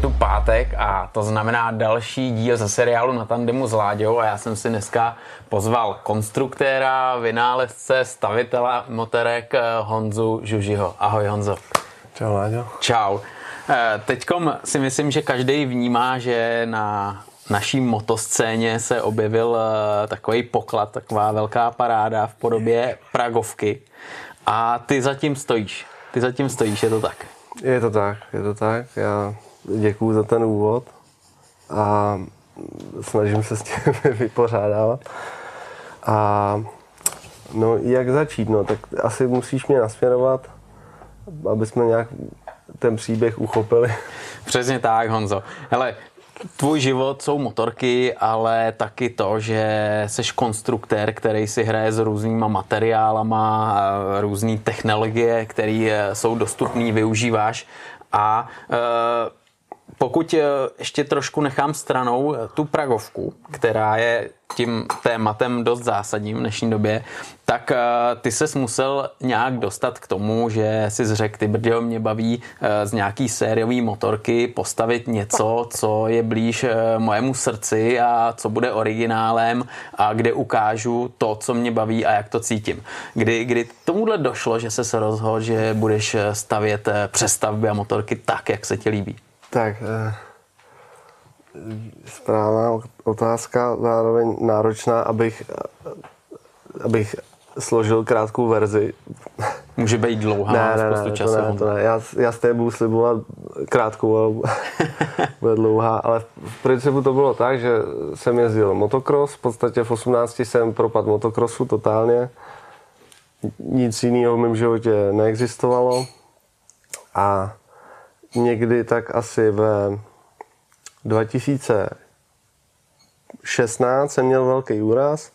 tu pátek a to znamená další díl ze seriálu na tandemu s Láďou a já jsem si dneska pozval konstruktéra, vynálezce, stavitele motorek eh, Honzu Žužiho. Ahoj Honzo. Čau Láďo. Čau. Eh, teďkom si myslím, že každý vnímá, že na naší motoscéně se objevil eh, takový poklad, taková velká paráda v podobě Pragovky. A ty zatím stojíš. Ty zatím stojíš, je to tak? Je to tak, je to tak. Já děkuju za ten úvod a snažím se s tím vypořádávat. A no, jak začít? No, tak asi musíš mě nasměrovat, aby jsme nějak ten příběh uchopili. Přesně tak, Honzo. Hele, tvůj život jsou motorky, ale taky to, že jsi konstruktér, který si hraje s různýma materiálama, různé technologie, které jsou dostupné, využíváš a e, pokud eh, ještě trošku nechám stranou eh, tu Pragovku, která je tím tématem dost zásadním v dnešní době, tak eh, ty ses musel nějak dostat k tomu, že si řekl, ty brděl mě baví z nějaký sériový motorky postavit něco, co je blíž mojemu srdci a co bude originálem a kde ukážu to, co mě baví a jak to cítím. Kdy, kdy tomuhle došlo, že se rozhodl, že budeš stavět přestavby a motorky tak, jak se ti líbí? Tak, eh, správná otázka, zároveň náročná, abych, abych složil krátkou verzi. Může být dlouhá, ne, ne, ne, času. To ne, to ne. Já, já z té budu slibovat krátkou, ale bude dlouhá, ale v principu to bylo tak, že jsem jezdil motocross, v podstatě v 18 jsem propad motocrossu totálně. Nic jiného v mém životě neexistovalo a někdy tak asi ve 2016 jsem měl velký úraz.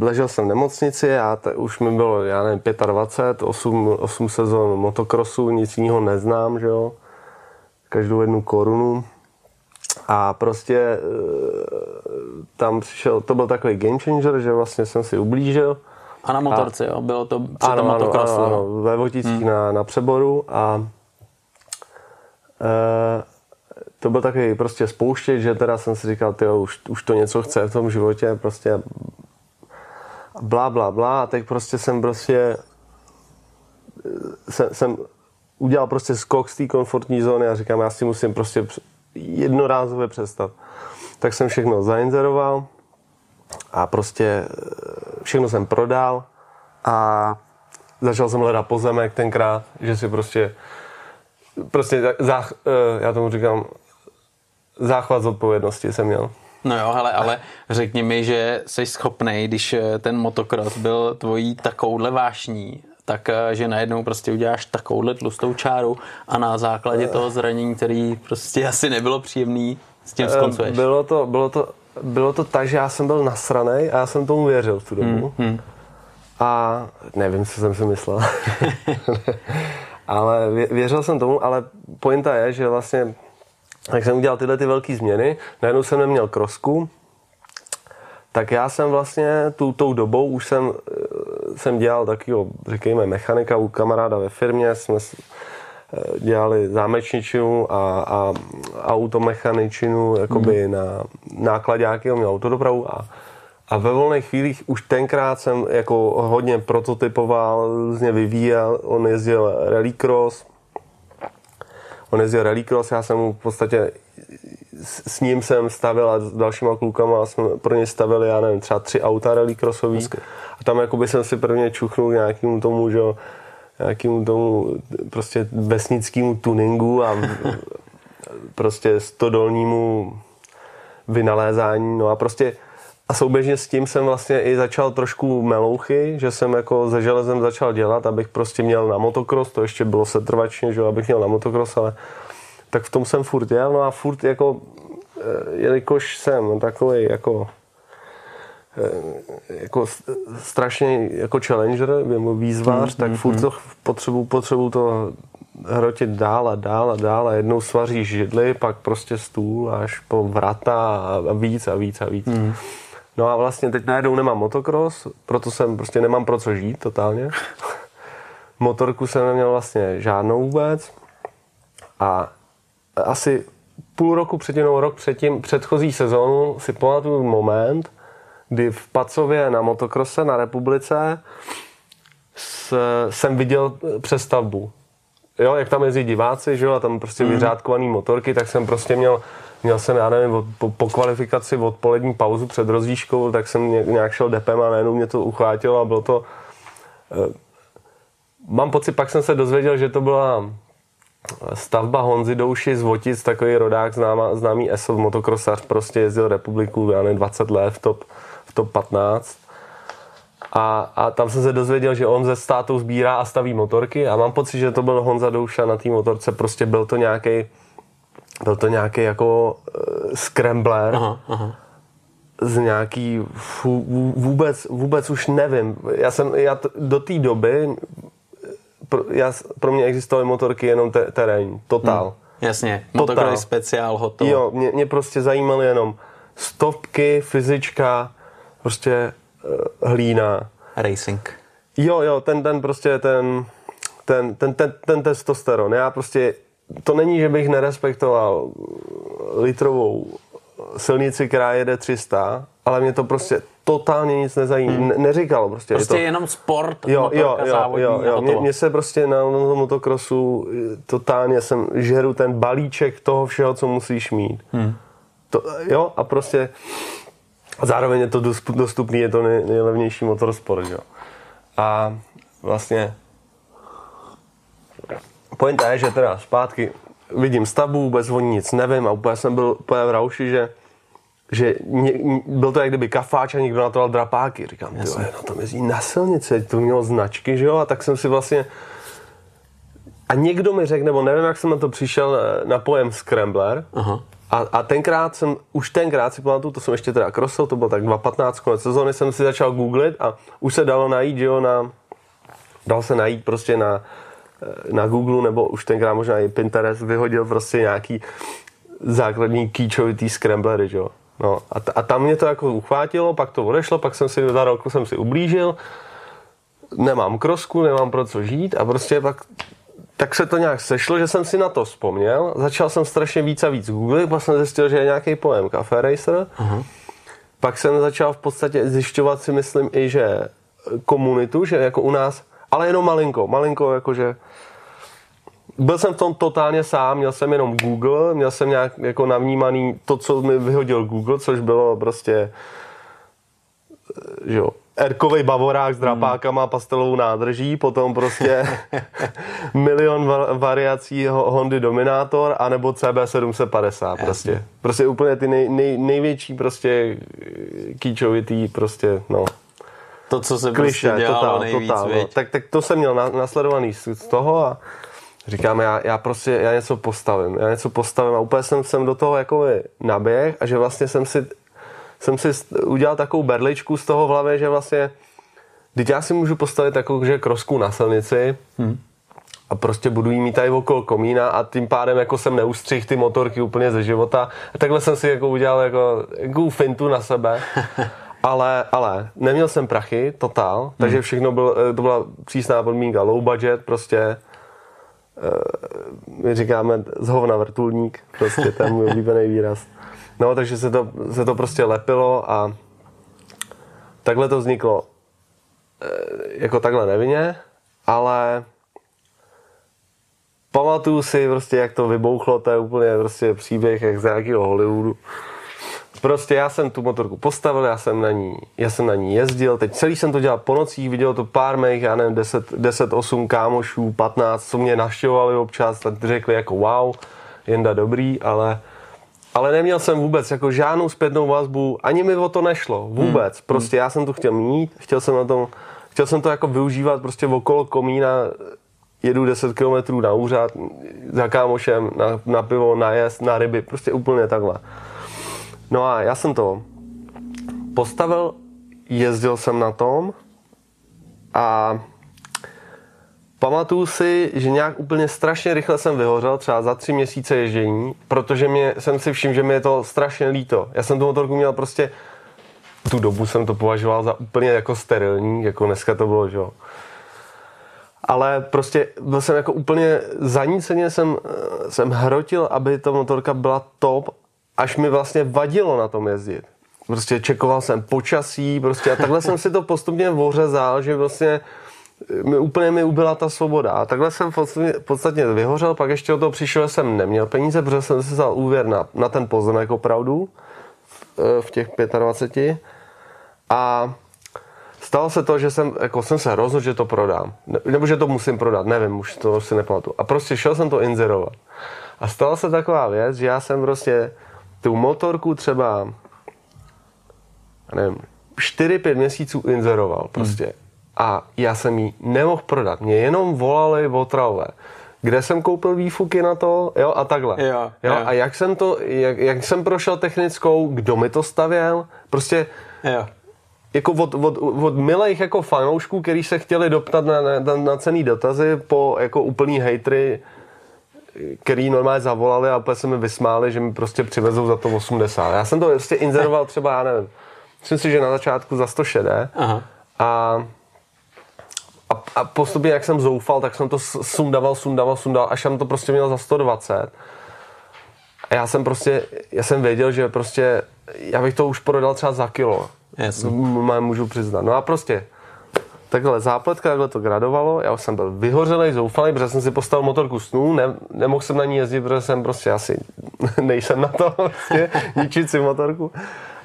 Ležel jsem v nemocnici a t- už mi bylo, já nevím, 25, 8, 8 sezon motokrosu, nic jiného neznám, že jo. Každou jednu korunu. A prostě e, tam přišel, to byl takový game changer, že vlastně jsem si ublížil. A na motorce, a, jo? Bylo to při ano, tom motokrosu. Ano, ano, ve Voticích hmm. na, na přeboru a to byl takový prostě spouštěč, že teda jsem si říkal, tyjo, už, už to něco chce v tom životě, prostě blá, blá, blá a teď prostě jsem prostě jsem, jsem udělal prostě skok z té komfortní zóny a říkám, já si musím prostě jednorázově přestat. Tak jsem všechno zainzeroval a prostě eh, všechno jsem prodal a začal jsem hledat pozemek tenkrát, že si prostě prostě zách, eh, já tomu říkám, záchvat zodpovědnosti jsem měl. No jo, hele, ale řekni mi, že jsi schopný, když eh, ten motocross byl tvojí takovouhle vášní, tak eh, že najednou prostě uděláš takovouhle tlustou čáru a na základě toho zranění, který prostě asi nebylo příjemný, s tím skoncuješ. Bylo to, bylo to, bylo to tak, že já jsem byl nasranej a já jsem tomu věřil v tu dobu. Hmm, hmm. A nevím, co jsem si myslel. Ale věřil jsem tomu, ale pointa je, že vlastně, jak jsem udělal tyhle ty velké změny, najednou jsem neměl krosku, tak já jsem vlastně tu, tou dobou už jsem, eh, jsem dělal takového, řekněme, mechanika u kamaráda ve firmě, jsme eh, dělali zámečničinu a, a automechaničinu jakoby hmm. na nákladňáky, on měl autodopravu a a ve volných chvílích už tenkrát jsem jako hodně prototypoval, různě vyvíjel, on jezdil rallycross, on jezdil rallycross, já jsem mu v podstatě s ním jsem stavil a s dalšíma klukama jsme pro ně stavili, já nevím, třeba tři auta rallycrossový. A tam jakoby jsem si prvně čuchnul nějakému tomu, že nějakému tomu prostě vesnickému tuningu a prostě stodolnímu vynalézání. No a prostě a souběžně s tím jsem vlastně i začal trošku melouchy, že jsem jako ze železem začal dělat, abych prostě měl na motocross, to ještě bylo setrvačně, že abych měl na motocross, ale tak v tom jsem furt jel, no a furt jako, eh, jelikož jsem takový jako eh, jako strašně jako challenger, nebo výzvář, mm, tak mm, furt mm. to potřebuji potřebu to hrotit dál a dál a dál a jednou svaříš židli, pak prostě stůl až po vrata a víc a víc a víc. Mm. No a vlastně teď najednou nemám motocross, proto jsem prostě nemám pro co žít totálně. Motorku jsem neměl vlastně žádnou vůbec. A asi půl roku předtím, nebo rok předtím, předchozí sezónu si pamatuju moment, kdy v Pacově na motokrose na republice s, jsem viděl přestavbu. Jo, jak tam jezdí diváci, že jo, a tam prostě mm. vyřádkovaný motorky, tak jsem prostě měl, měl jsem, já nevím, po, po kvalifikaci odpolední pauzu před rozvíškou, tak jsem nějak šel depem a najednou mě to uchvátilo a bylo to... Eh, mám pocit, pak jsem se dozvěděl, že to byla stavba Honzy Douši z Votic, takový rodák, známá, známý ESO motokrosař, prostě jezdil republiku, já nevím, 20 let v top, v top 15. A, a tam jsem se dozvěděl, že on ze státu sbírá a staví motorky a mám pocit, že to byl Honza Douša na té motorce, prostě byl to nějaký byl to nějaký jako uh, scrambler aha, aha. z nějaký vůbec, vůbec už nevím. Já jsem, já t, do té doby pro, já, pro mě existovaly motorky jenom te, terénní, totál. Hmm, jasně, motokrový speciál, hotovo. Jo, mě, mě prostě zajímaly jenom stovky, fyzička, prostě uh, hlína. Racing. Jo, jo, ten, ten prostě ten, ten, ten, ten, ten testosteron. Já prostě, to není, že bych nerespektoval litrovou silnici, která jede 300, ale mě to prostě totálně nic nezajímá. Hmm. Neříkalo prostě. Prostě je to... jenom sport, jo, jo, jo, závodní jo, jo. Mě, mě, se prostě na, tom motokrosu totálně jsem žeru ten balíček toho všeho, co musíš mít. Hmm. To, jo, a prostě zároveň je to dostupný, je to nej, nejlevnější motorsport, jo. A vlastně pointa je, že teda zpátky vidím stavbu, vůbec o nic nevím a úplně jsem byl úplně v rauši, že že ně, byl to jak kdyby kafáč a někdo na to dal drapáky. Říkám, jo, no to jezdí na silnici, to mělo značky, že jo, a tak jsem si vlastně a někdo mi řekl, nebo nevím, jak jsem na to přišel, eh, na pojem Scrambler. Aha. A, a tenkrát jsem, už tenkrát si pamatuju, to jsem ještě teda krosil, to bylo tak 2.15 konec sezóny, jsem si začal googlit a už se dalo najít, že jo, na, dal se najít prostě na, na Google, nebo už tenkrát možná i Pinterest vyhodil prostě nějaký základní kýčovitý scramblery, že jo. No a, t- a tam mě to jako uchvátilo, pak to odešlo, pak jsem si za rok jsem si ublížil, nemám krosku, nemám pro co žít a prostě pak tak se to nějak sešlo, že jsem si na to vzpomněl. Začal jsem strašně víc a víc googlit, pak jsem zjistil, že je nějaký pojem Cafe Racer. Uh-huh. Pak jsem začal v podstatě zjišťovat si myslím i, že komunitu, že jako u nás, ale jenom malinko, malinko jakože byl jsem v tom totálně sám, měl jsem jenom Google, měl jsem nějak jako navnímaný to, co mi vyhodil Google, což bylo prostě že jo, Erkovej bavorák s drapákama a pastelovou nádrží, potom prostě milion va- variací Hondy Dominator, anebo CB750 prostě. Prostě úplně ty nej, nej, největší prostě kýčovitý prostě, no. To, co se Kliše, prostě dělalo totál, nejvíc, totál, no. tak, tak to jsem měl na, nasledovaný z toho a říkám, já, já prostě, já něco postavím, já něco postavím a úplně jsem, jsem do toho jako naběh a že vlastně jsem si, jsem si udělal takovou berličku z toho v hlavě, že vlastně, teď já si můžu postavit takovou, že krosku na silnici, hmm a prostě budu jí mít tady okolo komína a tím pádem jako jsem neustřih ty motorky úplně ze života. A takhle jsem si jako udělal jako, jako fintu na sebe. Ale, ale neměl jsem prachy, totál, takže hmm. všechno bylo, to byla přísná podmínka, low budget, prostě my říkáme z hovna vrtulník, prostě ten můj oblíbený výraz. No, takže se to, se to prostě lepilo a takhle to vzniklo eh, jako takhle nevinně, ale pamatuju si prostě, jak to vybouchlo, to je úplně prostě příběh jak z nějakého Hollywoodu. Prostě já jsem tu motorku postavil, já jsem na ní, já jsem na ní jezdil, teď celý jsem to dělal po nocích, viděl to pár mých, já nevím, 10, 10 8 kámošů, 15, co mě naštěvovali občas, tak řekli jako wow, jenda dobrý, ale ale neměl jsem vůbec jako žádnou zpětnou vazbu, ani mi o to nešlo, vůbec. Hmm. Prostě já jsem to chtěl mít, chtěl jsem na tom, chtěl jsem to jako využívat prostě okolo komína, jedu 10 km na úřad za kámošem, na, na pivo, na jest, na ryby, prostě úplně takhle. No a já jsem to postavil, jezdil jsem na tom a pamatuju si, že nějak úplně strašně rychle jsem vyhořel, třeba za tři měsíce ježdění, protože mě, jsem si všiml, že mi je to strašně líto. Já jsem tu motorku měl prostě, tu dobu jsem to považoval za úplně jako sterilní, jako dneska to bylo, že jo. ale prostě byl jsem jako úplně zaníceně jsem, eh, jsem hrotil, aby ta motorka byla top, až mi vlastně vadilo na tom jezdit. Prostě čekoval jsem počasí, prostě a takhle jsem si to postupně ořezal, že vlastně mi úplně mi ubyla ta svoboda. A takhle jsem v podstatě vyhořel, pak ještě o to přišel, jsem neměl peníze, protože jsem si vzal úvěr na, na ten pozemek opravdu v, v těch 25. A stalo se to, že jsem, jako jsem se rozhodl, že to prodám. Nebo že to musím prodat, nevím, už to si nepamatuju. A prostě šel jsem to inzerovat. A stala se taková věc, že já jsem prostě tu motorku třeba nevím, 4-5 měsíců inzeroval prostě. Hmm. A já jsem ji nemohl prodat. Mě jenom volali otravové kde jsem koupil výfuky na to, jo, a takhle. Jo, jo, jo. A jak jsem to, jak, jak jsem prošel technickou, kdo mi to stavěl, prostě jo. jako od, od, od milých jako fanoušků, který se chtěli doptat na, na, na cený dotazy, po jako úplný hejtry, který normálně zavolali a opět se mi vysmáli, že mi prostě přivezou za to 80. Já jsem to prostě inzeroval třeba, já nevím, myslím si, že na začátku za 160 Aha. a a, a postupně, jak jsem zoufal, tak jsem to sundaval, sundaval, sundaval, až jsem to prostě měl za 120. A já jsem prostě, já jsem věděl, že prostě, já bych to už prodal třeba za kilo. Jasně. Můžu přiznat. No a prostě, takhle zápletka, takhle to gradovalo, já jsem byl vyhořelý, zoufalý, protože jsem si postavil motorku snů, ne, nemohl jsem na ní jezdit, protože jsem prostě asi nejsem na to, prostě, ničit si motorku.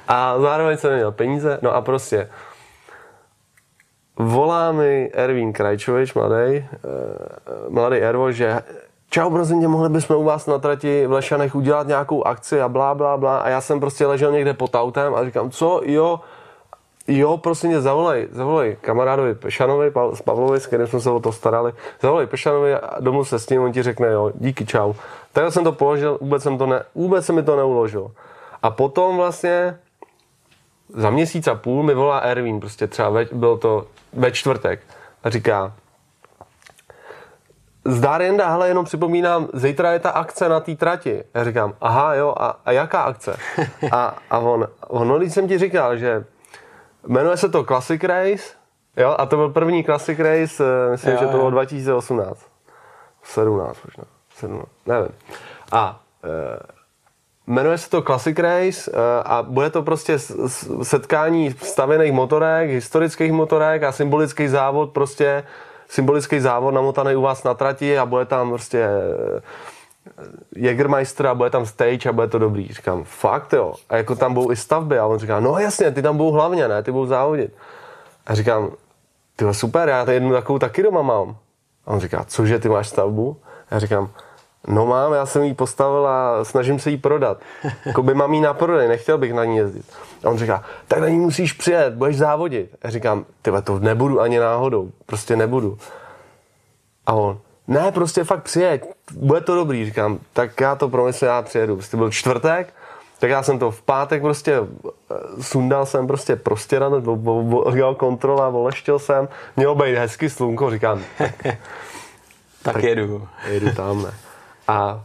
A zároveň jsem neměl peníze, no a prostě volá mi Ervín Krajčovič, mladý, eh, mladý Ervo, že čau, prosím tě, mohli bychom u vás na trati v Lešanech udělat nějakou akci a blá, blá, blá. A já jsem prostě ležel někde pod autem a říkám, co, jo, jo, prosím tě, zavolej, zavolej kamarádovi Pešanovi, z Pavlovi, s kterým jsme se o to starali, zavolej Pešanovi a domů se s ním, on ti řekne, jo, díky, čau. Tak jsem to položil, vůbec, jsem to ne, vůbec se mi to neuložil. A potom vlastně za měsíc a půl mi volá Ervín, prostě třeba ve, byl to ve čtvrtek a říká, Zdár Jenda, hele, jenom připomínám, zítra je ta akce na té trati. Já říkám, aha, jo, a, a jaká akce? A, a on, on, no, když jsem ti říkal, že jmenuje se to Classic Race, jo, a to byl první Classic Race, eh, myslím, jo, že to bylo 2018. 17 možná, 17, nevím. A e, Jmenuje se to Classic Race eh, a bude to prostě setkání stavěných motorek, historických motorek a symbolický závod, prostě symbolický závod namotaný u vás na trati a bude tam prostě eh, Jägermeister a bude tam stage a bude to dobrý. Říkám, fakt jo. A jako tam budou i stavby. A on říká, no jasně, ty tam budou hlavně, ne, ty budou závodit. A říkám, ty super, já jednu takovou taky doma mám. A on říká, cože, ty máš stavbu? A já říkám, No mám, já jsem ji postavil a snažím se jí prodat. by mám jí na prodej, nechtěl bych na ní jezdit. A on říká, tak na ní musíš přijet, budeš závodit. Já říkám, ty to nebudu ani náhodou, prostě nebudu. A on, ne, prostě fakt přijeď, bude to dobrý. Říkám, tak já to promyslím, já přijedu. Prostě byl čtvrtek, tak já jsem to v pátek prostě eh, sundal jsem prostě prostěran, udělal kontrola, voleštil jsem, mělo být hezky slunko, říkám, tak, tak, tak jedu. Jedu tam, ne. A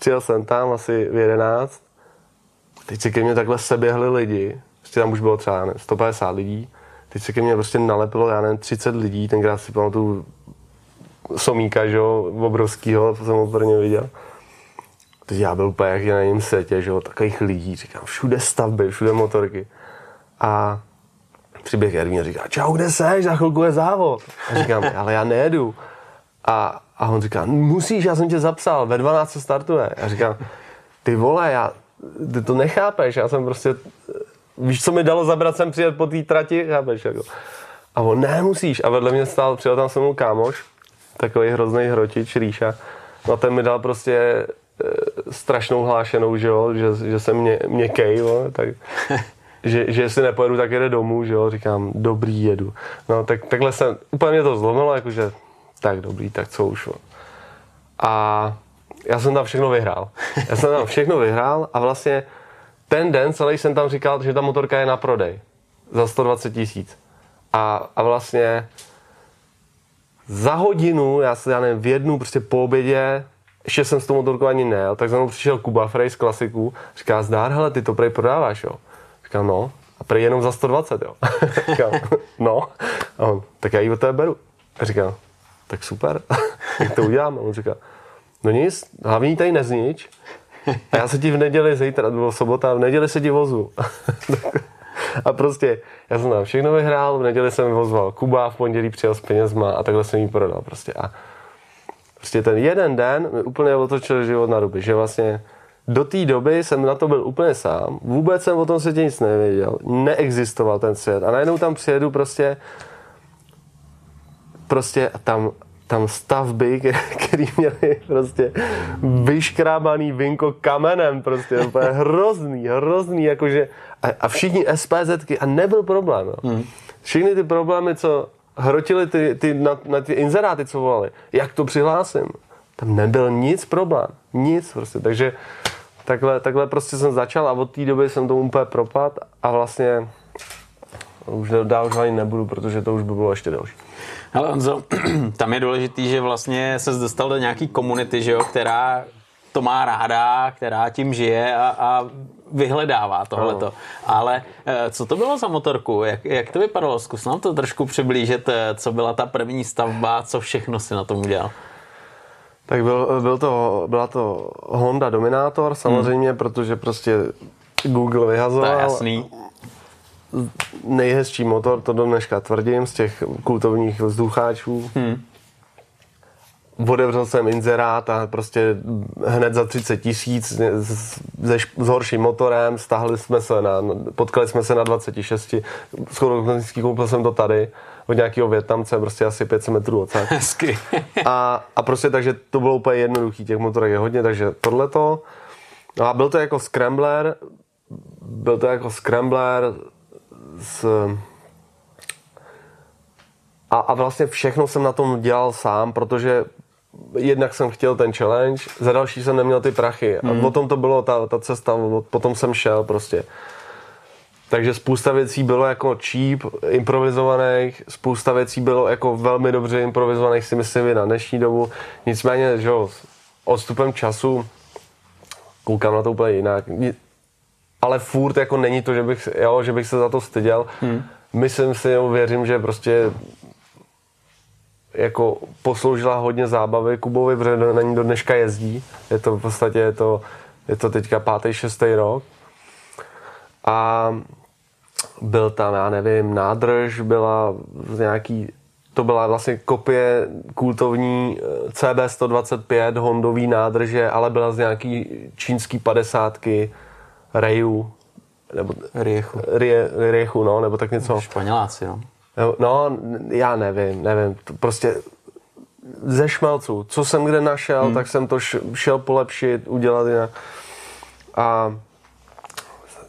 přijel jsem tam asi v 11. Teď se ke mně takhle seběhli lidi. Prostě tam už bylo třeba nevím, 150 lidí. Teď se ke mně prostě nalepilo, já nevím, 30 lidí. Tenkrát si pamatuju Somíka, že jo, obrovskýho, to jsem úplně viděl. Teď já byl úplně jak na jiném světě, že jo, takových lidí, říkám, všude stavby, všude motorky. A přiběh Ervín říká, čau, kde seš, za chvilku je závod. A říkám, ale já nejedu. A, a on říká, musíš, já jsem tě zapsal, ve 12 se startuje. Já říkám, ty vole, já, ty to nechápeš, já jsem prostě, víš, co mi dalo zabrat sem přijet po té trati, chápeš, jako. A on, ne, musíš. A vedle mě stál, přijel tam se mnou kámoš, takový hrozný hrotič, Ríša. No ten mi dal prostě e, strašnou hlášenou, že jo, že, že jsem mě, měkkej, jo, tak že, že jestli nepojedu, tak jede domů, že jo, říkám, dobrý, jedu. No tak takhle jsem, úplně mě to zlomilo, jakože tak dobrý, tak co už. A já jsem tam všechno vyhrál. Já jsem tam všechno vyhrál a vlastně ten den celý jsem tam říkal, že ta motorka je na prodej za 120 tisíc. A, a vlastně za hodinu, já se já nevím, v jednu prostě po obědě, ještě jsem s tou motorkou ani nejel, tak za mnou přišel Kuba Frey z klasiku, říká, zdár, hele, ty to prej prodáváš, jo. Říkám, no, a prej jenom za 120, jo. říkám, no. A on, tak já ji od tebe beru. A tak super, jak to uděláme? On říká, no nic, hlavně tady neznič. A já se ti v neděli, zítra, bylo sobota, v neděli se ti vozu. a prostě, já jsem tam všechno vyhrál, v neděli jsem vozval Kuba, v pondělí přijel s penězma a takhle jsem jí prodal prostě. A prostě ten jeden den mi úplně otočil život na ruby, že vlastně do té doby jsem na to byl úplně sám, vůbec jsem o tom světě nic nevěděl, neexistoval ten svět a najednou tam přijedu prostě prostě tam tam stavby, které měly prostě vyškrábaný vinko kamenem, prostě úplně hrozný, hrozný, jakože a, a všichni SPZky a nebyl problém. Hmm. Všechny ty problémy, co hrotili ty, ty, na, na ty inzeráty, co volali, jak to přihlásím, tam nebyl nic problém, nic prostě, takže takhle, takhle prostě jsem začal a od té doby jsem tomu úplně propad a vlastně už dál už ani nebudu, protože to už by bylo ještě delší. Ale Onzo, tam je důležitý, že vlastně se dostal do nějaký komunity, že jo, která to má ráda, která tím žije a, a vyhledává tohleto. No. Ale eh, co to bylo za motorku? Jak, jak to vypadalo? Zkus nám to trošku přiblížit, eh, co byla ta první stavba, co všechno si na tom udělal. Tak byl, byl to, byla to Honda Dominator samozřejmě, hmm. protože prostě Google vyhazoval. To je jasný nejhezčí motor, to do dneška tvrdím, z těch kultovních vzducháčů. Hmm. Odevřel jsem inzerát a prostě hned za 30 tisíc s, s horším motorem, stáhli jsme se na, potkali jsme se na 26, skoro koupil jsem to tady od nějakého Větnamce, prostě asi 500 metrů od Hezky. a, a prostě takže to bylo úplně jednoduchý, těch motorek je hodně, takže tohleto. No a byl to jako scrambler, byl to jako scrambler s, a, a vlastně všechno jsem na tom dělal sám, protože jednak jsem chtěl ten challenge, za další jsem neměl ty prachy. A mm. potom to bylo ta, ta cesta, potom jsem šel prostě. Takže spousta věcí bylo jako cheap, improvizovaných, spousta věcí bylo jako velmi dobře improvizovaných, si myslím, i na dnešní dobu. Nicméně, že jo, odstupem času koukám na to úplně jinak ale furt jako není to, že bych, jo, že bych se za to styděl. Hmm. Myslím si, jo, věřím, že prostě jako posloužila hodně zábavy Kubovi, protože na ní do dneška jezdí. Je to v podstatě, je to, je to teďka pátý, šestý rok. A byl tam, já nevím, nádrž, byla nějaký, to byla vlastně kopie kultovní eh, CB125 Hondový nádrže, ale byla z nějaký čínský padesátky Reju, nebo Riechu. Rie, Riechu, no, nebo tak něco. Španěláci, no. No, já nevím, nevím, prostě ze šmelců, co jsem kde našel, hmm. tak jsem to šel polepšit, udělat jinak. A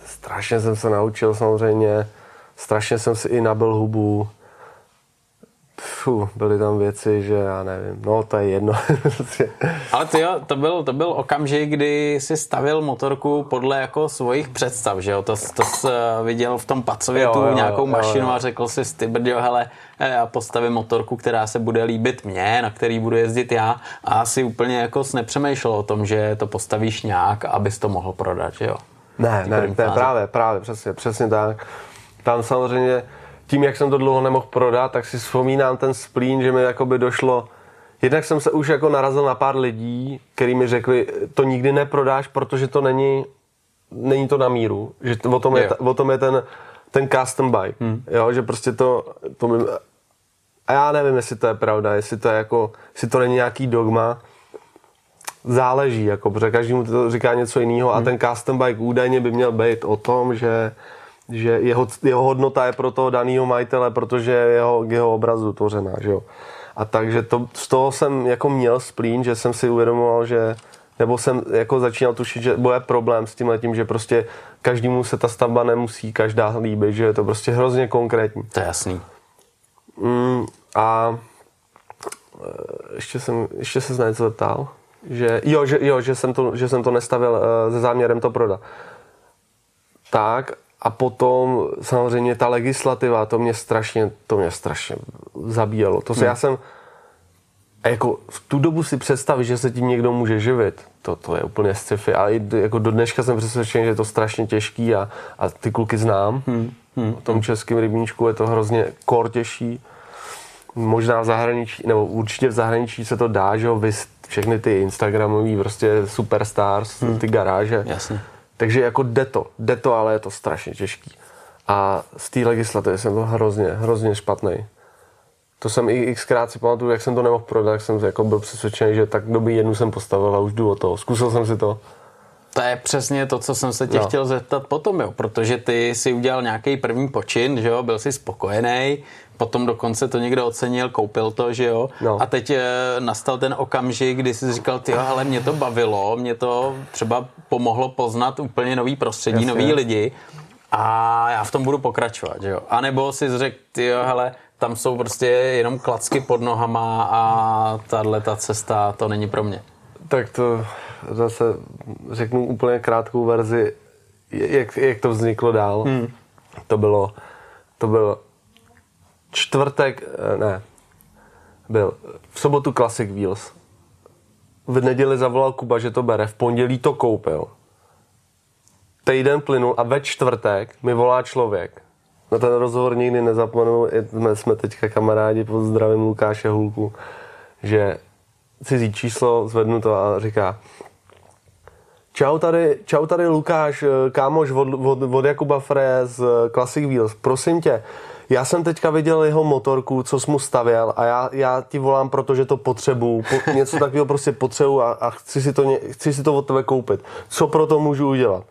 strašně jsem se naučil samozřejmě, strašně jsem si i nabil hubu, Fuh, byly tam věci, že já nevím, no to je jedno. Ale ty jo, to byl, to byl okamžik, kdy si stavil motorku podle jako svojich představ, že jo? To, to jsi eh, viděl v tom pacovětu jo, jo, nějakou mašinu jo, jo. a řekl si ty brďo, hele, eh, já postavím motorku, která se bude líbit mně, na který budu jezdit já a asi úplně jako nepřemýšlel o tom, že to postavíš nějak, abys to mohl prodat, že jo? Ne, ne, ne, právě, právě, přesně, přesně tak. Tam samozřejmě tím, jak jsem to dlouho nemohl prodat, tak si vzpomínám ten splín, že mi jakoby došlo, jednak jsem se už jako narazil na pár lidí, kteří mi řekli, to nikdy neprodáš, protože to není, není to na míru, že o tom je, je, o tom je ten, ten custom bike, hmm. jo, že prostě to, to mi, a já nevím, jestli to je pravda, jestli to je jako, jestli to není nějaký dogma, záleží, jako, protože každému to říká něco jiného hmm. a ten custom bike údajně by měl být o tom, že že jeho, jeho hodnota je pro toho daného majitele, protože je jeho, jeho obrazu tvořená, že jo. A takže to, z toho jsem jako měl splín, že jsem si uvědomoval, že nebo jsem jako začínal tušit, že bude problém s tím letím, že prostě každému se ta stavba nemusí každá líbit, že je to prostě hrozně konkrétní. To je jasný. Mm, a e, ještě jsem, ještě se na něco zeptal, že jo, že, jo, že, jsem to, že jsem to nestavil uh, se záměrem to prodat. Tak a potom samozřejmě ta legislativa, to mě strašně, to mě strašně zabíjelo. To se hmm. já jsem, a jako v tu dobu si představit, že se tím někdo může živit, to, to je úplně sci-fi. A i jako do dneška jsem přesvědčen, že je to strašně těžký a, a ty kluky znám. Hmm. Hmm. O tom českém rybníčku je to hrozně kor těžší. možná v zahraničí, nebo určitě v zahraničí se to dá, že jo, vy všechny ty Instagramový prostě superstars, hmm. ty garáže. Jasně. Takže jako jde to, jde to, ale je to strašně těžký. A z té legislativy jsem to hrozně, hrozně špatný. To jsem i xkrát si pamatuju, jak jsem to nemohl prodat, tak jsem jako byl přesvědčený, že tak doby jednu jsem postavil a už jdu o to. Zkusil jsem si to. To je přesně to, co jsem se tě no. chtěl zeptat potom, jo, protože ty si udělal nějaký první počin, že jo, byl si spokojený, potom dokonce to někdo ocenil, koupil to, že jo, no. a teď eh, nastal ten okamžik, kdy jsi říkal, ty ale mě to bavilo, mě to třeba pomohlo poznat úplně nový prostředí, Jasně. nový lidi a já v tom budu pokračovat, že jo. A nebo si řekl, ty hele, tam jsou prostě jenom klacky pod nohama a tahle ta cesta, to není pro mě. Tak to zase řeknu úplně krátkou verzi, jak, jak to vzniklo dál. Hmm. To bylo, to byl čtvrtek, eh, ne, byl v sobotu Classic Wheels. V neděli zavolal Kuba, že to bere, v pondělí to koupil. Týden plynul a ve čtvrtek mi volá člověk. Na ten rozhovor nikdy nezapomenu, jsme, jsme teďka kamarádi, pozdravím Lukáše Hulku, že cizí číslo, zvednu to a říká, Čau tady, čau tady Lukáš, eh, kámoš od, od, od Jakuba Fre z Classic Wheels. Prosím tě, já jsem teďka viděl jeho motorku, co jsi mu stavěl a já, já ti volám, protože to potřebuju. Po, něco takového prostě potřebuju a, a chci, si to, chci si to od tebe koupit. Co pro to můžu udělat?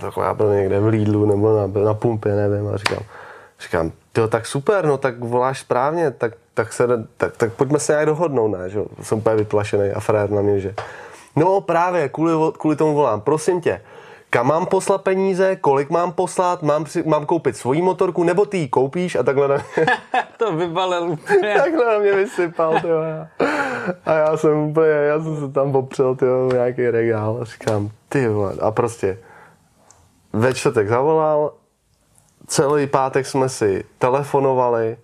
tak já byl někde v Lidlu nebo na, na pumpě, nevím. A říkám, říkám, jo, tak super, no tak voláš správně, tak, tak, se, tak, tak pojďme se nějak dohodnout, ne? Že? Jsem úplně vyplašený a frér na mě, že No právě, kvůli, kvůli tomu volám. Prosím tě, kam mám poslat peníze, kolik mám poslat, mám, si, mám koupit svoji motorku, nebo ty ji koupíš a takhle na mě... to vybalil úplně. takhle na mě vysypal, tyjo. A já jsem úplně, já jsem se tam popřel, tyjo, nějaký regál a říkám, ty a prostě ve čtvrtek zavolal, celý pátek jsme si telefonovali,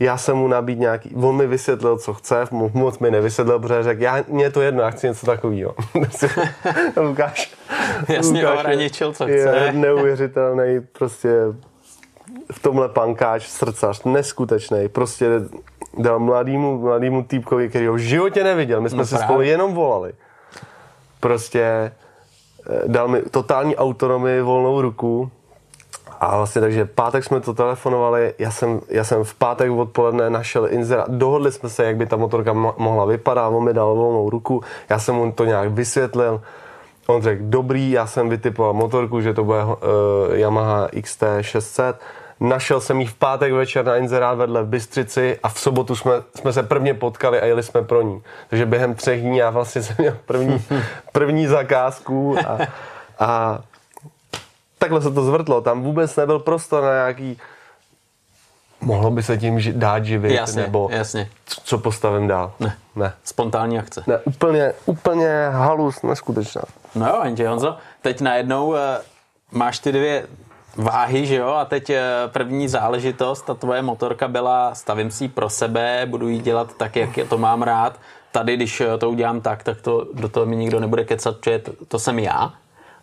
já jsem mu nabít nějaký, on mi vysvětlil, co chce, moc mi nevysvětlil, protože řekl, já, mě to jedno, já chci něco takového. Lukáš, Jasně Lukáš ohraničil, co chce. Je neuvěřitelný, prostě v tomhle pankáč, srdcař, neskutečný, prostě dal mladýmu, mladýmu týpkovi, který ho v životě neviděl, my jsme no se spolu jenom volali. Prostě eh, dal mi totální autonomii, volnou ruku, a vlastně takže pátek jsme to telefonovali, já jsem, já jsem v pátek odpoledne našel inzerát, dohodli jsme se, jak by ta motorka mohla vypadat, on mi dal volnou ruku, já jsem mu to nějak vysvětlil, on řekl, dobrý, já jsem vytipoval motorku, že to bude uh, Yamaha XT600, našel jsem ji v pátek večer na inzerát vedle v Bystřici a v sobotu jsme, jsme se prvně potkali a jeli jsme pro ní. Takže během třech dní já vlastně jsem měl první, první zakázku a, a takhle se to zvrtlo, tam vůbec nebyl prostor na nějaký mohlo by se tím dát živit, jasně, nebo jasně. co postavím dál. Ne. ne. Spontánní akce. Ne, úplně, úplně halus, neskutečná. No jo, jenže Honzo, teď najednou uh, máš ty dvě váhy, že jo, a teď uh, první záležitost, ta tvoje motorka byla, stavím si ji pro sebe, budu ji dělat tak, jak to mám rád. Tady, když eh, to udělám tak, tak to, do toho mi nikdo nebude kecat, protože to, to jsem já.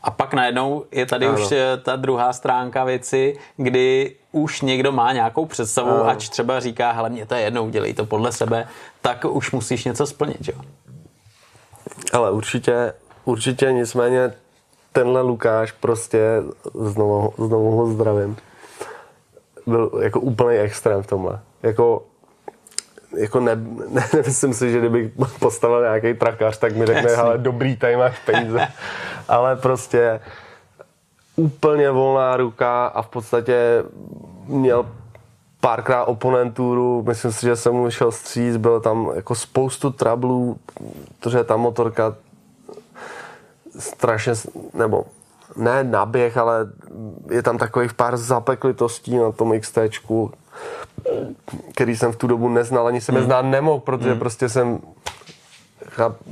A pak najednou je tady ano. už eh, ta druhá stránka věci, kdy už někdo má nějakou představu, ano. ač třeba říká, hele, mě to je jedno, udělej to podle sebe, tak už musíš něco splnit, jo? Ale určitě, určitě nicméně tenhle Lukáš prostě, znovu, znovu ho zdravím, byl jako úplný extrém v tomhle. Jako jako ne, ne, nemyslím si, že kdybych postavil nějaký trakař, tak mi řekne, ale dobrý, tady máš peníze. ale prostě úplně volná ruka a v podstatě měl párkrát oponenturu, myslím si, že jsem mu šel stříc, bylo tam jako spoustu trablů, protože ta motorka strašně, nebo ne naběh, ale je tam takových pár zapeklitostí na tom XTčku, který jsem v tu dobu neznal, ani jsem hmm. je znát nemohl, protože hmm. prostě jsem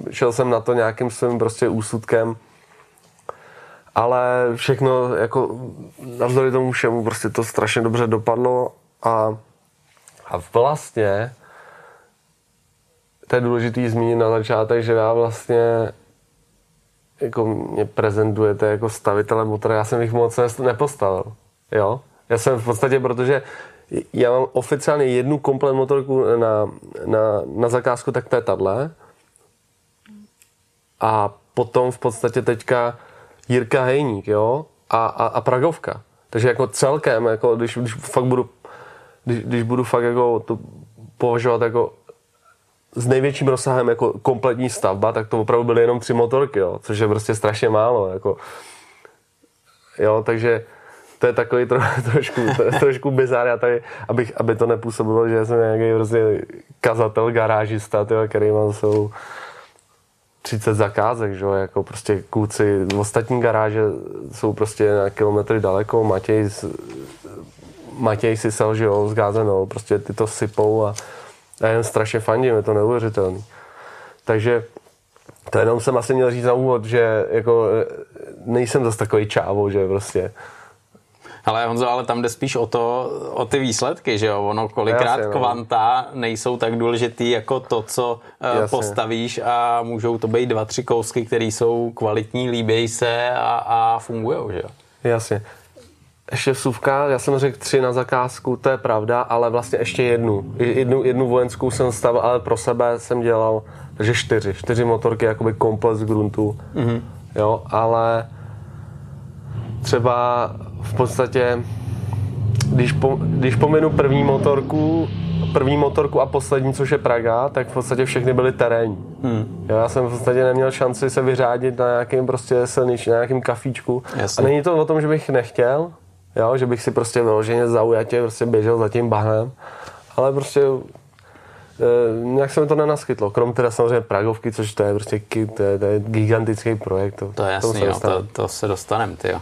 šel jsem na to nějakým svým prostě úsudkem ale všechno jako navzdory tomu všemu prostě to strašně dobře dopadlo a, a vlastně to je důležitý zmínit na začátek, že já vlastně jako mě prezentujete jako stavitele motora, já jsem jich moc nepostavil, jo. Já jsem v podstatě, protože já mám oficiálně jednu komplet motorku na, na, na zakázku, tak to je tahle. A potom v podstatě teďka Jirka Hejník, jo, a, a, a Pragovka. Takže jako celkem, jako když, když fakt budu, když, když budu fakt jako to považovat jako s největším rozsahem jako kompletní stavba, tak to opravdu byly jenom tři motorky, jo, což je prostě strašně málo. Jako, jo, takže to je takový tro, trošku, trošku bizár, já tady, abych, aby to nepůsobilo, že jsem nějaký prostě kazatel, garážista, tyjo, který má jsou 30 zakázek, že jako prostě kluci, ostatní garáže jsou prostě na kilometry daleko, Matěj, Matěj si sel, že jo, s gázenou, prostě ty to sypou a, a jen strašně fandím, je to neuvěřitelný. Takže to jenom jsem asi měl říct na úvod, že jako nejsem zase takový čávo, že prostě ale Honzo, ale tam jde spíš o to, o ty výsledky, že jo? Ono kolikrát Jasně, no. kvanta nejsou tak důležitý jako to, co eh, Jasně. postavíš a můžou to být dva, tři kousky, které jsou kvalitní, líbějí se a, a fungují, že jo? Jasně. Ještě vsuvka, já jsem řekl tři na zakázku, to je pravda, ale vlastně ještě jednu. Jednu, jednu vojenskou jsem stavil, ale pro sebe jsem dělal, takže čtyři. Čtyři motorky, jakoby komplet z gruntu. Mm-hmm. Jo, ale třeba v podstatě, když, po, když pominu první motorku, první motorku a poslední, což je Praga, tak v podstatě všechny byly terénní. Hmm. Já jsem v podstatě neměl šanci se vyřádit na nějakým prostě silnič, na nějakým kafíčku. Jasně. A není to o tom, že bych nechtěl, jo, že bych si prostě vyloženě zaujatě prostě běžel za tím bahnem, ale prostě e, nějak se mi to nenaskytlo. Krom teda samozřejmě Pragovky, což to je prostě to je, to je gigantický projekt. To, to je jasný, to, to, to se dostaneme, ty jo.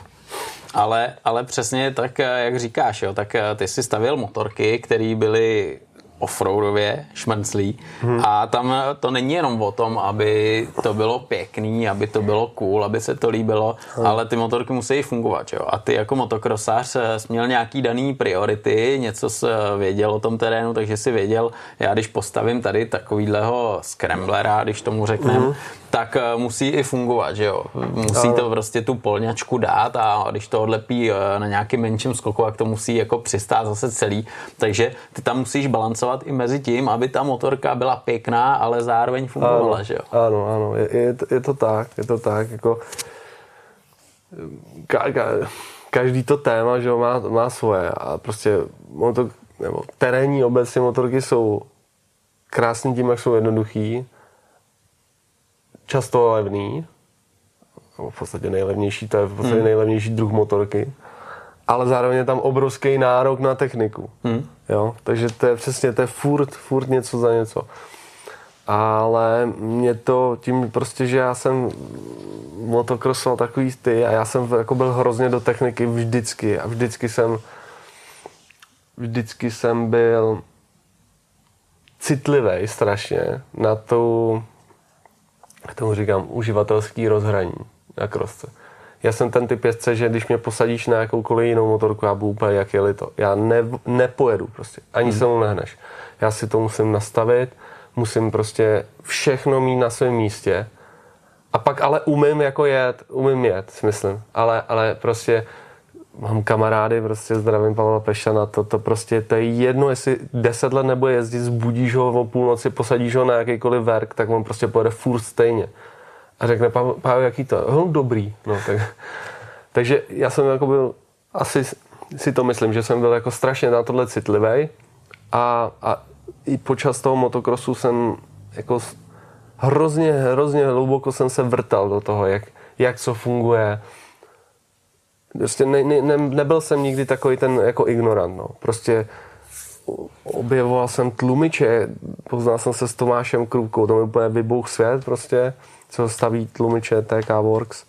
Ale, ale přesně tak, eh, jak říkáš, jo, tak eh, ty si stavil motorky, které byly offroadově šmrnclí hmm. a tam to není jenom o tom, aby to bylo pěkný, aby to bylo cool, aby se to líbilo, hmm. ale ty motorky musí fungovat, jo. A ty jako motokrosář eh, jsi měl nějaký daný priority, něco jsi věděl o tom terénu, takže si věděl, já když postavím tady takovýhleho scramblera, když tomu řekneme, hmm tak eh, musí i fungovat, že jo. Musí to prostě tu polňačku dát a když to odlepí eh, na nějakým menším skoku, tak to musí jako přistát zase celý. Takže ty tam musíš balancovat i mezi tím, aby ta motorka byla pěkná, ale zároveň fungovala, ano, že jo. Ano, ano, je, je, to, je to tak, je to tak, jako ka, ka, každý to téma, že jo, má, má svoje a prostě motor, nebo terénní obecně motorky jsou krásný tím, jak jsou jednoduchý, často levný, v podstatě nejlevnější, to je v podstatě hmm. nejlevnější druh motorky, ale zároveň je tam obrovský nárok na techniku. Hmm. Jo? Takže to je přesně, to je furt, furt něco za něco. Ale mě to tím prostě, že já jsem motokrosoval takový ty a já jsem jako byl hrozně do techniky vždycky a vždycky jsem vždycky jsem byl citlivý strašně na tu k tomu říkám, uživatelský rozhraní na krosce. Já jsem ten typ jezdce, že když mě posadíš na jakoukoliv jinou motorku, já budu úplně jak je to. Já ne, nepojedu prostě, ani hmm. se mu nehneš. Já si to musím nastavit, musím prostě všechno mít na svém místě. A pak ale umím jako jet, umím jet, myslím. Ale, ale prostě mám kamarády, prostě zdravím Pavla Pešana, to, to prostě, to je jedno, jestli deset let nebude jezdit, zbudíš ho o půlnoci, posadíš ho na jakýkoliv verk, tak on prostě pojede furt stejně. A řekne, Pavel, Pavel jaký to? No, dobrý. No, tak, takže já jsem jako byl, asi si to myslím, že jsem byl jako strašně na tohle citlivý a, a i počas toho motokrosu jsem jako hrozně, hrozně hluboko jsem se vrtal do toho, jak, jak co funguje, Prostě ne, ne, ne, nebyl jsem nikdy takový ten jako ignorant. No. Prostě objevoval jsem tlumiče, poznal jsem se s Tomášem Krupkou, to mi úplně vybuch svět prostě, co staví tlumiče TK Works.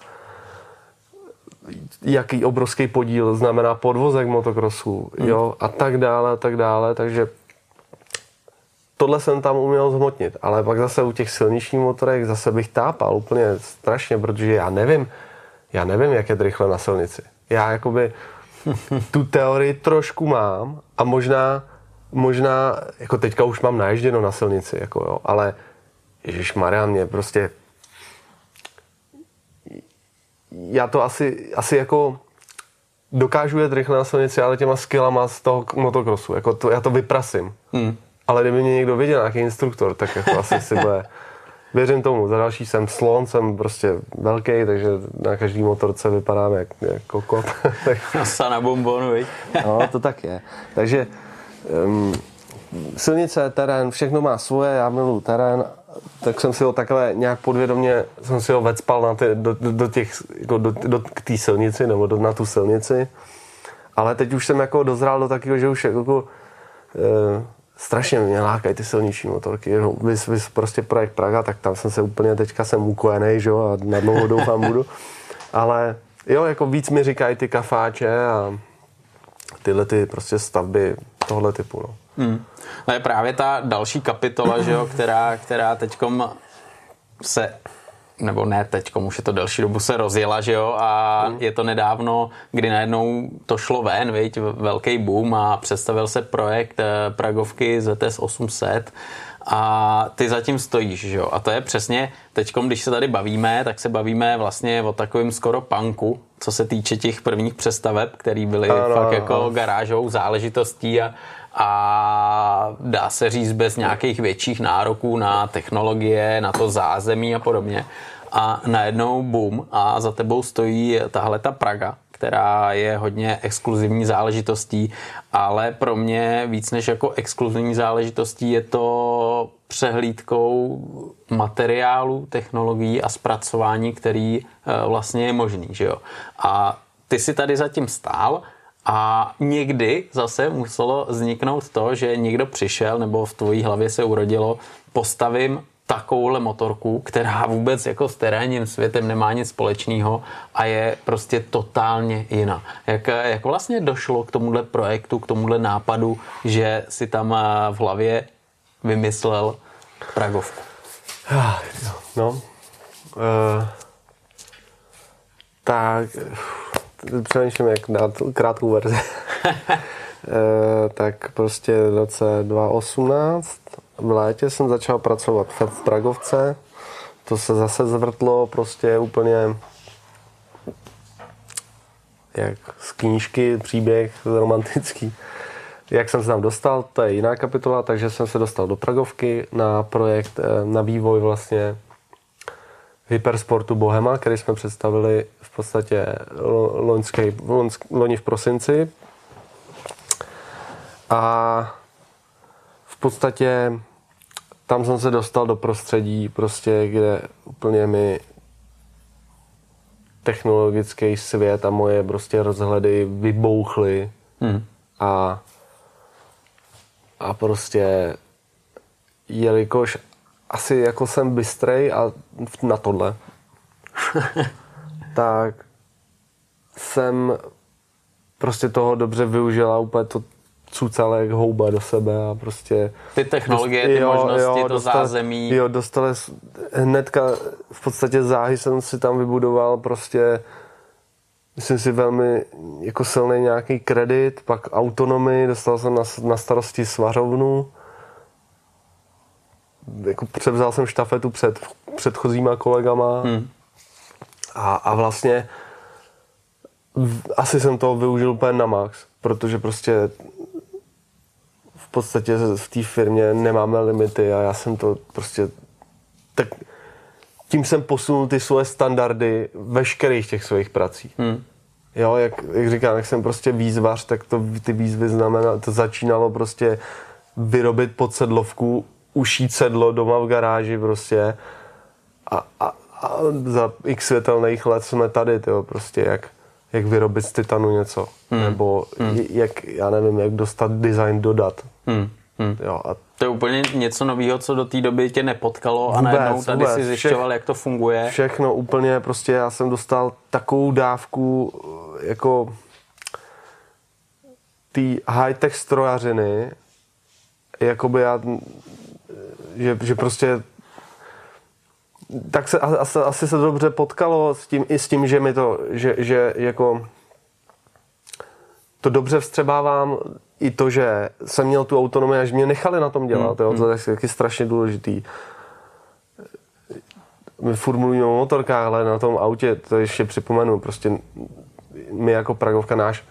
Jaký obrovský podíl znamená podvozek motokrosu, hmm. jo, a tak dále, a tak dále, takže tohle jsem tam uměl zhmotnit, ale pak zase u těch silničních motorek zase bych tápal úplně strašně, protože já nevím, já nevím, jak je rychle na silnici. Já jakoby tu teorii trošku mám a možná, možná, jako teďka už mám naježděno na silnici, jako jo, ale Ježíš Marian, mě prostě já to asi, asi jako dokážu jet rychle na silnici, ale těma skillama z toho motocrossu, jako to, já to vyprasím. Hmm. Ale kdyby mě někdo viděl, nějaký instruktor, tak jako asi si bude... Věřím tomu, za další jsem slon, jsem prostě velký, takže na každý motorce vypadám jak, jak kokot. Asa na bombonu, viď? no, to tak je. Takže um, silnice, terén, všechno má svoje, já miluji terén, tak jsem si ho takhle nějak podvědomě, jsem si ho vecpal na ty, do, do, do těch, jako do, do, k té silnici, nebo do, na tu silnici. Ale teď už jsem jako dozrál do takového, že už jako e, strašně mě lákají ty silnější motorky. No, vys, vys prostě projekt Praga, tak tam jsem se úplně, teďka jsem ukojený, že a na dlouho doufám budu. Ale jo, jako víc mi říkají ty kafáče a tyhle ty prostě stavby tohle typu. No. Hmm. To je právě ta další kapitola, že jo, která, která teďkom se nebo ne teď, už je to delší dobu se rozjela, že jo, a mm. je to nedávno, kdy najednou to šlo ven, viď, velký boom a představil se projekt eh, Pragovky ZS 800 a ty zatím stojíš, že jo, a to je přesně, teďkom, když se tady bavíme, tak se bavíme vlastně o takovém skoro punku, co se týče těch prvních přestaveb, které byly ano, fakt jako ano. garážovou záležitostí a a dá se říct bez nějakých větších nároků na technologie, na to zázemí a podobně. A najednou boom a za tebou stojí tahle ta Praga, která je hodně exkluzivní záležitostí, ale pro mě víc než jako exkluzivní záležitostí je to přehlídkou materiálu, technologií a zpracování, který eh, vlastně je možný. Že jo? A ty si tady zatím stál, a někdy zase muselo vzniknout to, že někdo přišel nebo v tvojí hlavě se urodilo, postavím takovouhle motorku, která vůbec jako s terénním světem nemá nic společného a je prostě totálně jiná. Jak, jak vlastně došlo k tomuhle projektu, k tomuhle nápadu, že si tam eh, v hlavě vymyslel Pragovku? No, uh, tak přemýšlím, jak dát krátkou verzi. e, tak prostě v roce 2018 v létě jsem začal pracovat v Pragovce. To se zase zvrtlo prostě úplně jak z knížky, příběh romantický. Jak jsem se tam dostal, to je jiná kapitola, takže jsem se dostal do Pragovky na projekt, e, na vývoj vlastně hypersportu Bohema, který jsme představili v podstatě loňský, loni v prosinci. A v podstatě tam jsem se dostal do prostředí, prostě, kde úplně mi technologický svět a moje prostě rozhledy vybouchly hmm. a a prostě jelikož asi jako jsem bystrej a na tohle, tak jsem prostě toho dobře využila úplně to cucala jak houba do sebe a prostě... Ty technologie, ty jo, možnosti, jo, to dostal, zázemí. Jo, dostali hnedka v podstatě záhy jsem si tam vybudoval prostě myslím si velmi jako silný nějaký kredit, pak autonomii, dostal jsem na, na starosti svařovnu, jako převzal jsem štafetu před předchozíma kolegama hmm. a, a vlastně asi jsem to využil úplně na max, protože prostě v podstatě v té firmě nemáme limity a já jsem to prostě tak tím jsem posunul ty svoje standardy veškerých těch svých prací. Hmm. Jo, jak, jak říkám, jak jsem prostě výzvař, tak to ty výzvy znamená, to začínalo prostě vyrobit pod sedlovku ušít sedlo doma v garáži prostě a, a, a za x světelných let jsme tady, tyjo, prostě jak, jak vyrobit z titanu něco, hmm. nebo hmm. jak, já nevím, jak dostat design dodat. Hmm. Hmm. Jo, a to je úplně něco nového, co do té doby tě nepotkalo vůbec, a najednou tady vůbec. si zjišťoval, Všech, jak to funguje. Všechno úplně, prostě já jsem dostal takovou dávku jako té high-tech strojařiny, jakoby já že, že prostě tak se asi, asi se dobře potkalo s tím, i s tím, že mi to, že, že jako to dobře vstřebávám i to, že jsem měl tu autonomii a že mě nechali na tom dělat, mm. jo, to je hmm. taky strašně důležitý. My furt mluvíme o motorkách, ale na tom autě, to ještě připomenu, prostě my jako Pragovka náš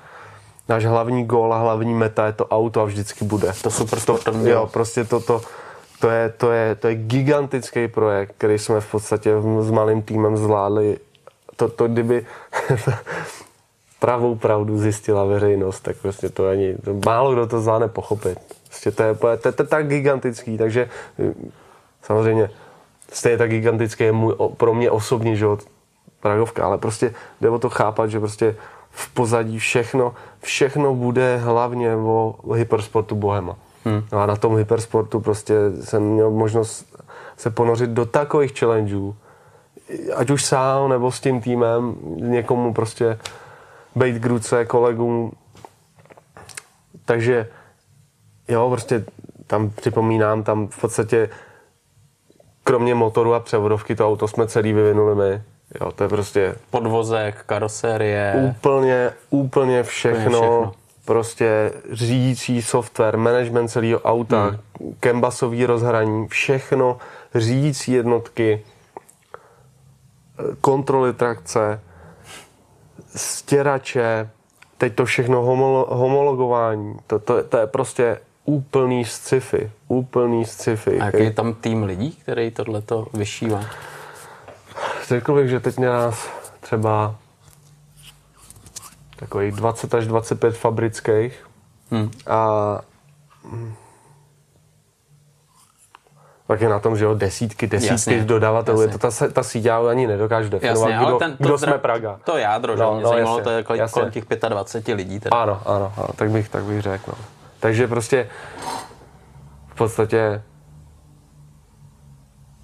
náš hlavní gól a hlavní meta je to auto a vždycky bude. To super sportovní. To, jo, prostě to, to, to, je, to, je, to je gigantický projekt, který jsme v podstatě s malým týmem zvládli. To, to kdyby pravou pravdu zjistila veřejnost, tak prostě to ani, to málo kdo to zvládne pochopit. Prostě to je, to, je, to je tak gigantický, takže samozřejmě stejně tak gigantický je můj, pro mě osobní život Pragovka, ale prostě jde o to chápat, že prostě v pozadí všechno, všechno bude hlavně o hypersportu Bohema. Hmm. No a na tom hypersportu prostě jsem měl možnost se ponořit do takových challengeů, ať už sám nebo s tím týmem, někomu prostě být k ruce kolegům. Takže jo, prostě tam připomínám, tam v podstatě kromě motoru a převodovky to auto jsme celý vyvinuli my. Jo, to je prostě... Podvozek, karosérie. Úplně, úplně všechno. Úplně všechno. Prostě řídící software, management celého auta, hmm. kembasový rozhraní, všechno, řídící jednotky, kontroly trakce, stěrače, teď to všechno homolo, homologování. To, to, to je prostě úplný sci-fi. Úplný sci-fi. A jaký je tam tým lidí, který tohleto vyšívá? Řekl bych, že teď mě nás třeba takových 20 až 25 fabrických hmm. a pak je na tom, že jo, desítky, desítky jasně, dodavatelů. Jasně. To ta, ta síť, já ani nedokážu definovat, jasně, kdo, ten, to kdo zdra... jsme Praga. To jádro, že no, mě no, zajímalo, jasně, to je kolem, kolem těch 25 lidí. Tedy. Ano, ano, ano, tak bych, tak bych řekl. No. Takže prostě v podstatě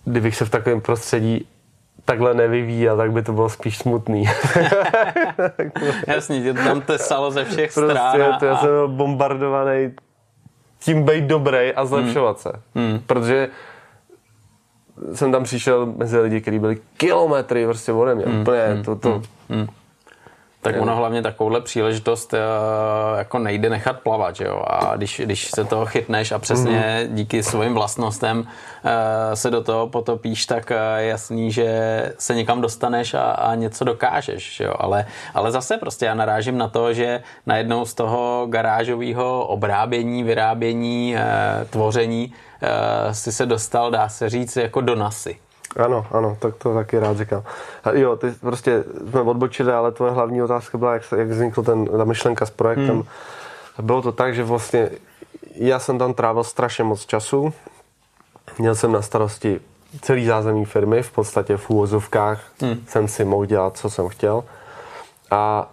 kdybych se v takovém prostředí takhle nevyvíjel, tak by to bylo spíš smutný. Jasně, tam tesalo ze všech prostě, stran. To já jsem byl bombardovaný tím být dobrý a zlepšovat hmm. se. Hmm. Protože jsem tam přišel mezi lidi, kteří byli kilometry prostě ode mě. Hmm. Úplně hmm. to, to, hmm. hmm. Tak ono hlavně takovouhle příležitost uh, jako nejde nechat plavat, jo? A když, když se toho chytneš a přesně mm. díky svým vlastnostem uh, se do toho potopíš, tak uh, jasný, že se někam dostaneš a, a něco dokážeš, jo? Ale, ale zase prostě já narážím na to, že najednou z toho garážového obrábění, vyrábění, tvoření si se dostal, dá se říct, jako do nasy. Ano, ano, tak to taky rád říkám. Jo, ty prostě jsme odbočili, ale tvoje hlavní otázka byla, jak, se, jak vznikl ten, ta myšlenka s projektem. Hmm. Bylo to tak, že vlastně já jsem tam trávil strašně moc času. Měl jsem na starosti celý zázemí firmy, v podstatě v úvozovkách hmm. jsem si mohl dělat, co jsem chtěl. A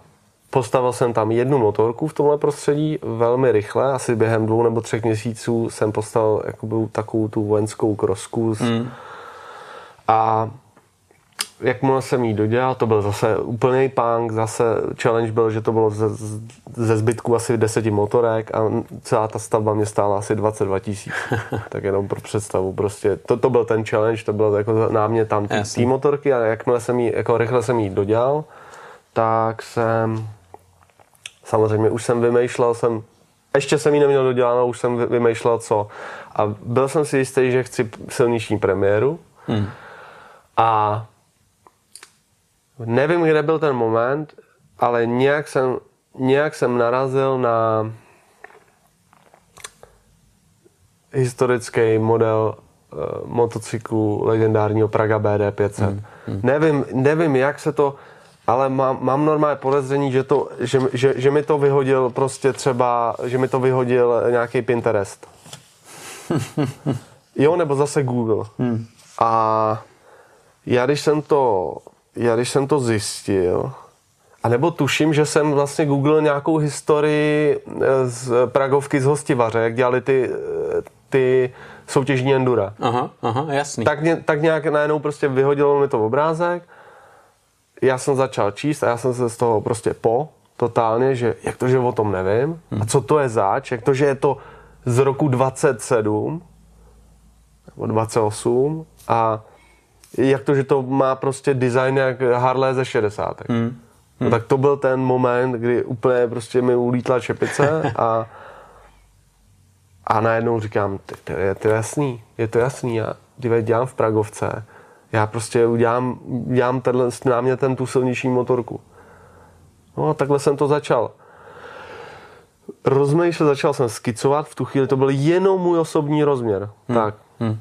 postavil jsem tam jednu motorku v tomhle prostředí velmi rychle, asi během dvou nebo třech měsíců jsem postavil jakoby, takovou tu vojenskou krosku s, hmm a jakmile jsem jí dodělal, to byl zase úplný punk, zase challenge byl, že to bylo ze, ze zbytku asi deseti motorek a celá ta stavba mě stála asi 22 tisíc. tak jenom pro představu, prostě to, to byl ten challenge, to bylo jako na mě tam ty motorky a jakmile jsem jí, jako rychle jsem jí dodělal, tak jsem samozřejmě už jsem vymýšlel, jsem ještě jsem jí neměl doděláno, už jsem vymýšlel co. A byl jsem si jistý, že chci silniční premiéru. Hmm a nevím, kde byl ten moment, ale nějak jsem, nějak jsem narazil na historický model uh, motocyklu legendárního Praga BD500. Hmm, hmm. Nevím, nevím, jak se to, ale mám, mám normálně podezření, že, to, že, že, že mi to vyhodil prostě třeba, že mi to vyhodil nějaký Pinterest. jo, nebo zase Google. Hmm. A já když jsem to, já když jsem to zjistil, a nebo tuším, že jsem vlastně googlil nějakou historii eh, z Pragovky z Hostivaře, jak dělali ty, eh, ty soutěžní endura. Aha, aha, jasný. Tak, tak nějak najednou prostě vyhodilo mi to obrázek, já jsem začal číst a já jsem se z toho prostě po, totálně, že jak to, že o tom nevím, hmm. a co to je zač, jak to, že je to z roku 27 nebo 28 a jak to, že to má prostě design jak Harley ze 60. Hmm. Hmm. No, tak to byl ten moment, kdy úplně prostě mi ulítla čepice a a najednou říkám, to je to jasný, je to jasný, já když dělám v Pragovce, já prostě udělám, udělám tenhle, na mě ten tu silnější motorku. No a takhle jsem to začal rozmýšlet, začal jsem skicovat, v tu chvíli to byl jenom můj osobní rozměr. Hmm. Tak. Hmm.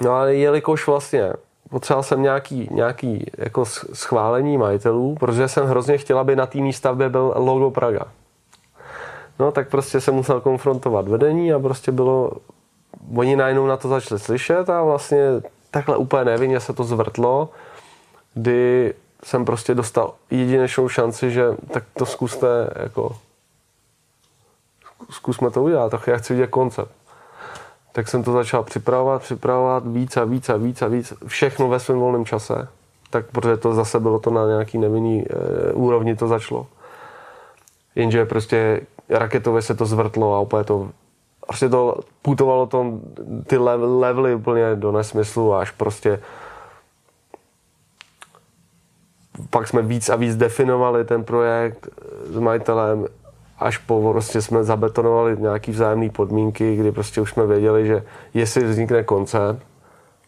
No ale jelikož vlastně potřeboval jsem nějaký, nějaký jako schválení majitelů, protože jsem hrozně chtěl, aby na té stavbě byl logo Praga. No tak prostě jsem musel konfrontovat vedení a prostě bylo, oni najednou na to začali slyšet a vlastně takhle úplně nevinně se to zvrtlo, kdy jsem prostě dostal jedinečnou šanci, že tak to zkuste jako zkusme to udělat, tak já chci vidět koncept. Tak jsem to začal připravovat, připravovat víc a víc a víc a víc, všechno ve svém volném čase, tak protože to zase bylo to na nějaký nevinný e, úrovni to začalo. Jenže prostě raketově se to zvrtlo a úplně to prostě to putovalo to ty levely úplně do nesmyslu až prostě pak jsme víc a víc definovali ten projekt s majitelem, až po prostě jsme zabetonovali nějaký vzájemné podmínky, kdy prostě už jsme věděli, že jestli vznikne koncert,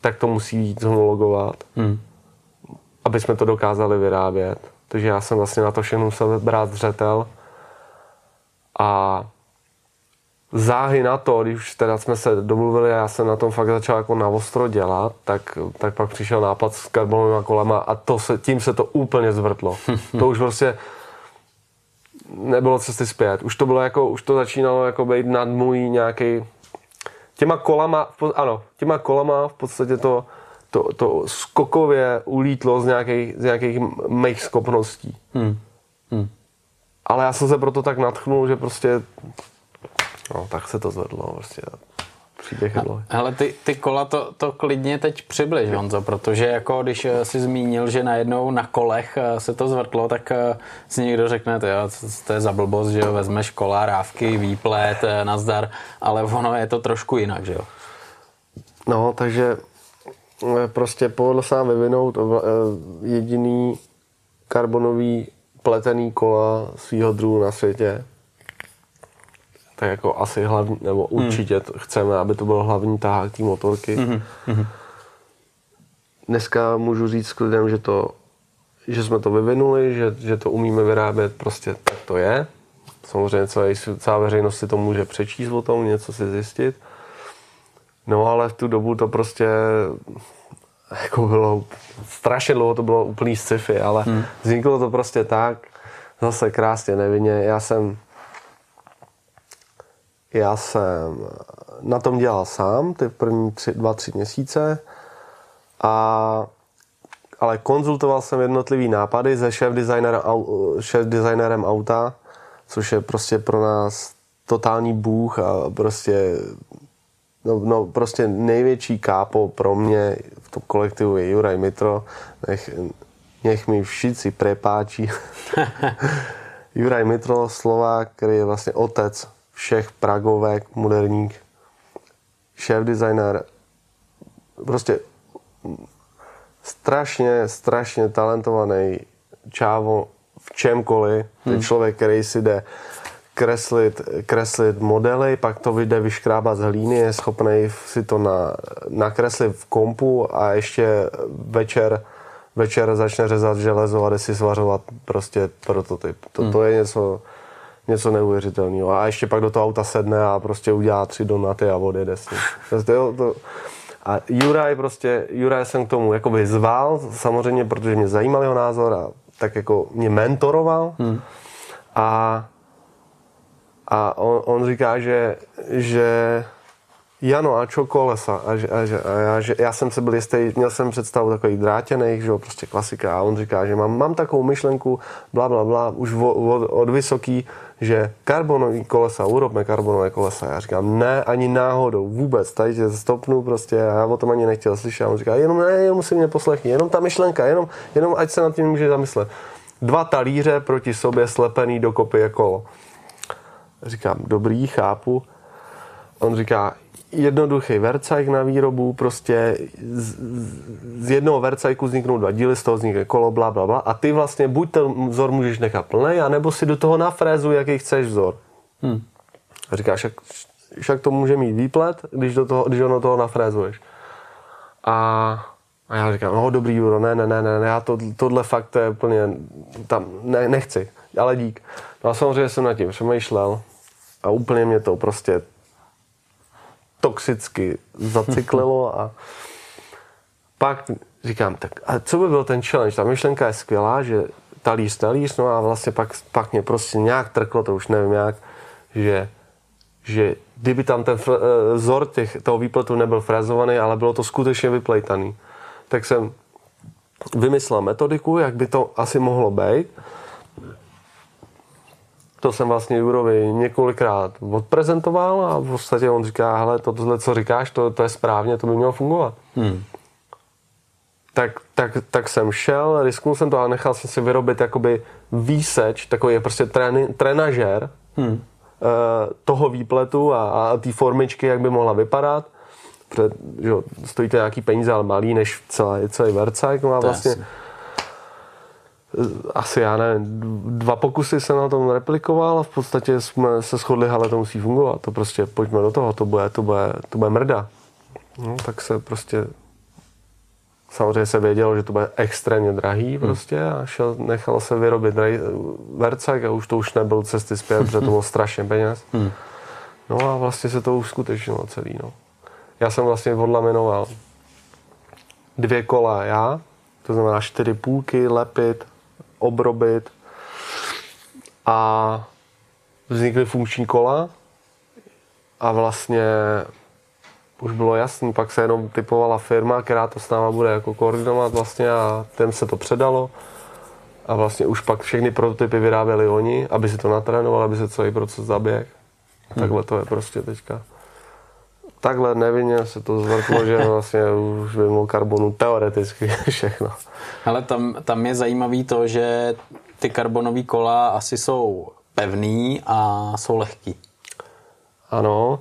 tak to musí jít homologovat, hmm. aby jsme to dokázali vyrábět. Takže já jsem vlastně na to všechno musel brát zřetel a záhy na to, když už teda jsme se domluvili a já jsem na tom fakt začal jako na ostro dělat, tak, tak pak přišel nápad s karbonovými kolama a to se, tím se to úplně zvrtlo. to už prostě nebylo cesty zpět. Už to bylo jako, už to začínalo jako být nad můj nějaký těma kolama, ano, těma kolama v podstatě to, to, to skokově ulítlo z nějakých, z nějakých mých schopností. Hmm. Hmm. Ale já jsem se proto tak natchnul, že prostě no, tak se to zvedlo. Prostě příběh je Ale ty, ty kola to, to klidně teď přibliž, Honzo, protože jako když eh, si zmínil, že najednou na kolech eh, se to zvrtlo, tak eh, si někdo řekne, to, jo, to je za blbost, že jo, vezmeš kola, rávky, výplet, nazdar, ale ono je to trošku jinak, že jo? No, takže prostě povedlo se nám vyvinout jediný karbonový pletený kola svého druhu na světě tak jako asi hlavní, nebo hmm. určitě hmm. chceme, aby to byl hlavní tahák té motorky. Hmm. Hmm. Dneska můžu říct s klidem, že, to, že jsme to vyvinuli, že, že to umíme vyrábět, prostě tak to je. Samozřejmě celá, celá veřejnost si to může přečíst o tom, něco si zjistit. No ale v tu dobu to prostě jako bylo strašně dlouho to bylo úplný sci-fi, ale hmm. vzniklo to prostě tak, zase krásně nevinně. Já jsem já jsem na tom dělal sám ty první tři, dva, tři měsíce, a, ale konzultoval jsem jednotlivý nápady se šéf designerem, šéf designerem auta, což je prostě pro nás totální bůh a prostě no, no, prostě největší kápo pro mě v tom kolektivu je Juraj Mitro. Nech, nech mi všichni prepáčí. Juraj Mitro, Slovák, který je vlastně otec všech pragovek moderních, šéf designer, prostě strašně, strašně talentovaný čávo v čemkoliv. Hmm. Ten člověk, který si jde kreslit, kreslit modely, pak to vyjde vyškrábat z hlíny, je schopný si to na, nakreslit v kompu a ještě večer, večer začne řezat železo a jde si svařovat prostě prototyp. To, hmm. to je něco, něco neuvěřitelného. A ještě pak do toho auta sedne a prostě udělá tři donaty a odjede s ním. Jo, to, a Juraj prostě, Juraj jsem k tomu jako vyzval, samozřejmě, protože mě zajímal jeho názor a tak jako mě mentoroval. Hmm. A, a on, on říká, že, že Jano, a čo kolesa? A, že, a, že, a já, že, já jsem se byl jistý, měl jsem představu takových drátěných, že jo, prostě klasika. A on říká, že mám, mám takovou myšlenku, bla, bla, bla, už od, od, od vysoký, že karbonový kolesa, urobme karbonové kolesa. Já říkám, ne, ani náhodou, vůbec, tady tě stopnu prostě, já o tom ani nechtěl slyšet. A on říká, jenom ne, jenom si mě poslechni, jenom ta myšlenka, jenom, jenom ať se nad tím může zamyslet. Dva talíře proti sobě slepený do kopy kolo. Říkám, dobrý, chápu. On říká, jednoduchý vercajk na výrobu, prostě z, z jednoho vercajku vzniknou dva díly, z toho vznikne kolo, bla, bla, bla. A ty vlastně buď ten vzor můžeš nechat plný, anebo si do toho nafrézu, jaký chceš vzor. Hmm. A říkáš, však, však to může mít výplet, když, do toho, když ono toho nafrézuješ. A, a já říkám, no dobrý, Juro, ne, ne, ne, ne, já to, tohle fakt je úplně, tam, ne, nechci. ale dík. No a samozřejmě jsem nad tím přemýšlel a úplně mě to prostě toxicky zacyklilo a pak říkám, tak a co by byl ten challenge? Ta myšlenka je skvělá, že talíř, talíř, no a vlastně pak, pak mě prostě nějak trklo, to už nevím jak, že, že kdyby tam ten eh, vzor těch, toho výpletu nebyl frezovaný, ale bylo to skutečně vyplejtaný, tak jsem vymyslel metodiku, jak by to asi mohlo být. To jsem vlastně Jurovi několikrát odprezentoval a v podstatě on říká, hele, tohle, co říkáš, to, to je správně, to by mělo fungovat. Hmm tak, tak, tak jsem šel, risknul jsem to a nechal jsem si vyrobit jakoby výseč, takový je prostě tréni, trenažér hmm. uh, toho výpletu a, a té formičky, jak by mohla vypadat. Před, že stojí to nějaký peníze, ale malý než celý, celý vercák. No a vlastně. Asi já ne, dva pokusy jsem na tom replikoval a v podstatě jsme se shodli, ale to musí fungovat, to prostě pojďme do toho, to bude, to bude, to bude mrda. No, tak se prostě Samozřejmě se vědělo, že to bude extrémně drahý hmm. prostě a šel, nechal se vyrobit vercek a už to už nebyl cesty zpět, protože to bylo strašně peněz. Hmm. No a vlastně se to uskutečnilo celý. No. Já jsem vlastně odlaminoval dvě kola já, to znamená čtyři půlky, lepit, obrobit a vznikly funkční kola a vlastně už bylo jasný, pak se jenom typovala firma, která to s náma bude jako koordinovat vlastně a těm se to předalo a vlastně už pak všechny prototypy vyráběli oni, aby si to natrénovali, aby se celý proces zaběh. Hmm. Takhle to je prostě teďka. Takhle nevinně se to zvrtlo, že vlastně už by měl karbonu teoreticky všechno. Ale tam, tam je zajímavý to, že ty karbonové kola asi jsou pevný a jsou lehký. Ano,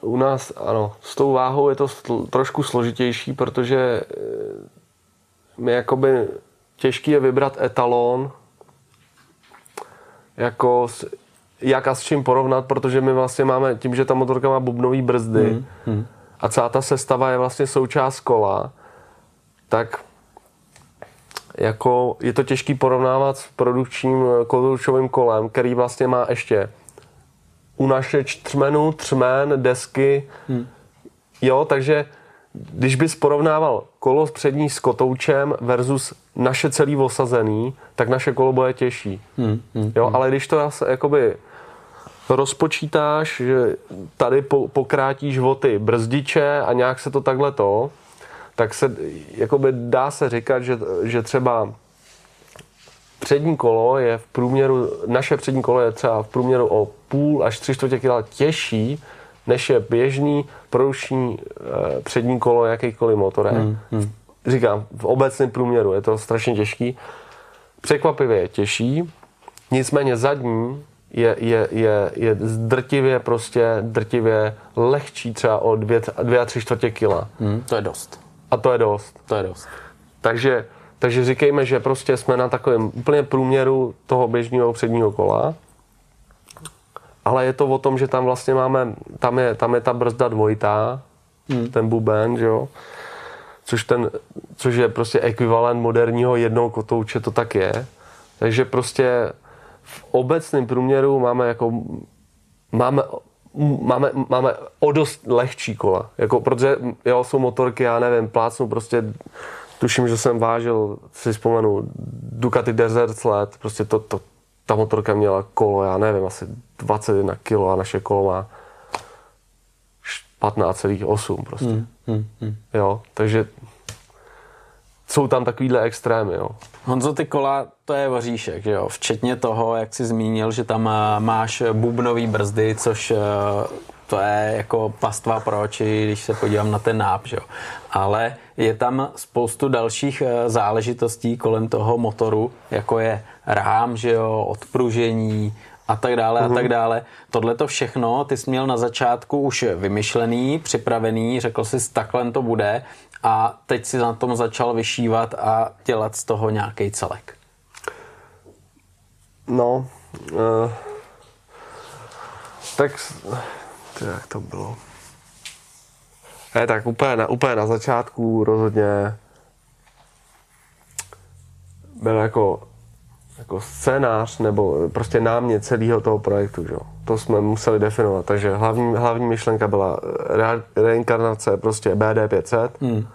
u nás, ano, s tou váhou je to sl- trošku složitější, protože eh, my jakoby těžký je vybrat etalon, jako s, jak a s čím porovnat, protože my vlastně máme, tím, že ta motorka má bubnový brzdy mm, mm. a celá ta sestava je vlastně součást kola, tak jako je to těžký porovnávat s produkčním eh, kolučovým kolem, který vlastně má ještě u naše třmenu, třmen, desky. Hmm. Jo, takže když bys porovnával kolo přední s kotoučem versus naše celý osazený, tak naše kolo bude těžší. Hmm, hmm, jo, hmm. ale když to zase jakoby rozpočítáš, že tady po, pokrátíš o ty brzdiče a nějak se to takhle to, tak se jakoby dá se říkat, že, že třeba přední kolo je v průměru, naše přední kolo je třeba v průměru o půl až tři čtvrtě kila těžší, než je běžný produkční e, přední kolo jakýkoliv motor. Hmm, hmm. Říkám, v obecném průměru je to strašně těžký. Překvapivě je těžší, nicméně zadní je, je, je, je drtivě prostě drtivě lehčí třeba o dvě, dvě a tři čtvrtě kila. Hmm, to je dost. A to je dost. To je dost. Takže takže říkejme, že prostě jsme na takovém úplně průměru toho běžného předního kola, ale je to o tom, že tam vlastně máme, tam je, tam je ta brzda dvojitá, hmm. ten buben, že jo, což, ten, což je prostě ekvivalent moderního jednoho kotouče, to tak je. Takže prostě v obecném průměru máme jako máme máme, máme o dost lehčí kola. Jako, protože jo, jsou motorky, já nevím, plácnu prostě tuším, že jsem vážil, si vzpomenu, Ducati Desert let, prostě to, to, ta motorka měla kolo, já nevím, asi 21 kg a naše kolo má 15,8 prostě. Hmm, hmm, hmm. Jo, takže jsou tam takovýhle extrémy, jo. Honzo, ty kola, to je voříšek, že jo? Včetně toho, jak jsi zmínil, že tam eh, máš bubnový brzdy, což eh, to je jako pastva pro oči, když se podívám na ten náp, že jo. Ale je tam spoustu dalších eh, záležitostí kolem toho motoru, jako je rám, že jo, odpružení a tak dále a tak mhm. dále. Tohle to všechno ty jsi měl na začátku už vymyšlený, připravený, řekl jsi, takhle to bude a teď si na tom začal vyšívat a dělat z toho nějaký celek. No, uh, tak to jak to bylo? Ne, tak úplně na, úplně na začátku rozhodně byl jako jako scénář nebo prostě námě celého toho projektu. Že? To jsme museli definovat. Takže hlavní, hlavní myšlenka byla re, reinkarnace prostě BD500. Hmm.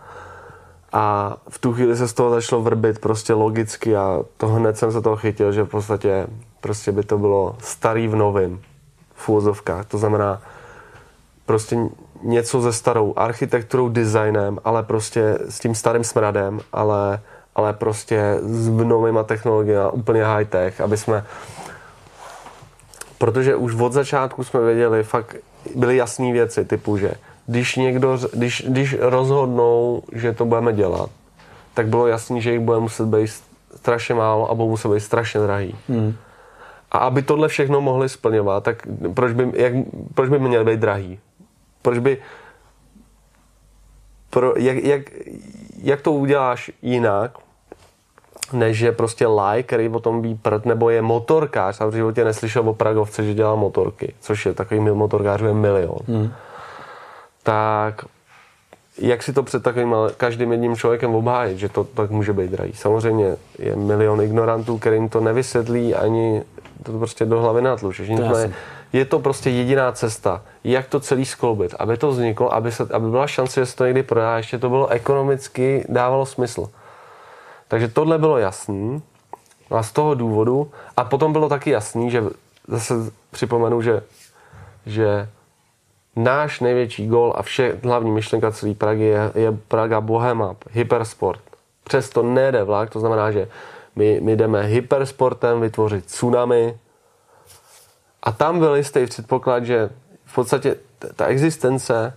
A v tu chvíli se z toho začalo vrbit prostě logicky a to hned jsem se toho chytil, že v podstatě prostě by to bylo starý v novém v úvozovkách. To znamená prostě něco se starou architekturou, designem, ale prostě s tím starým smradem, ale ale prostě s novýma technologiemi, úplně high-tech, aby jsme protože už od začátku jsme věděli, fakt byly jasné věci typu, že když někdo, když, když rozhodnou, že to budeme dělat, tak bylo jasné, že jich bude muset být strašně málo a budou muset být strašně drahý. Hmm. A aby tohle všechno mohli splňovat, tak proč by, jak, proč by měli být drahý? Proč by pro, jak, jak, jak to uděláš jinak, než je prostě like, který o tom ví prd, nebo je motorkář. Jsem v životě neslyšel o Pragovce, že dělá motorky, což je takový motorkářů je milion. Hmm. Tak jak si to před takovým každým jedním člověkem obhájit, že to tak může být drahý. Samozřejmě je milion ignorantů, kterým to nevysvětlí ani to prostě do hlavy natlučeš. Je to prostě jediná cesta, jak to celý skloubit, aby to vzniklo, aby, se, aby byla šance, že se to někdy prodá, ještě to bylo ekonomicky, dávalo smysl. Takže tohle bylo jasný a z toho důvodu, a potom bylo taky jasný, že zase připomenu, že, že náš největší gol a vše, hlavní myšlenka celé Prahy je, je Praga Bohema, hypersport. Přesto nejde vlak, to znamená, že my, my jdeme hypersportem vytvořit tsunami a tam byl jistý předpoklad, že v podstatě ta existence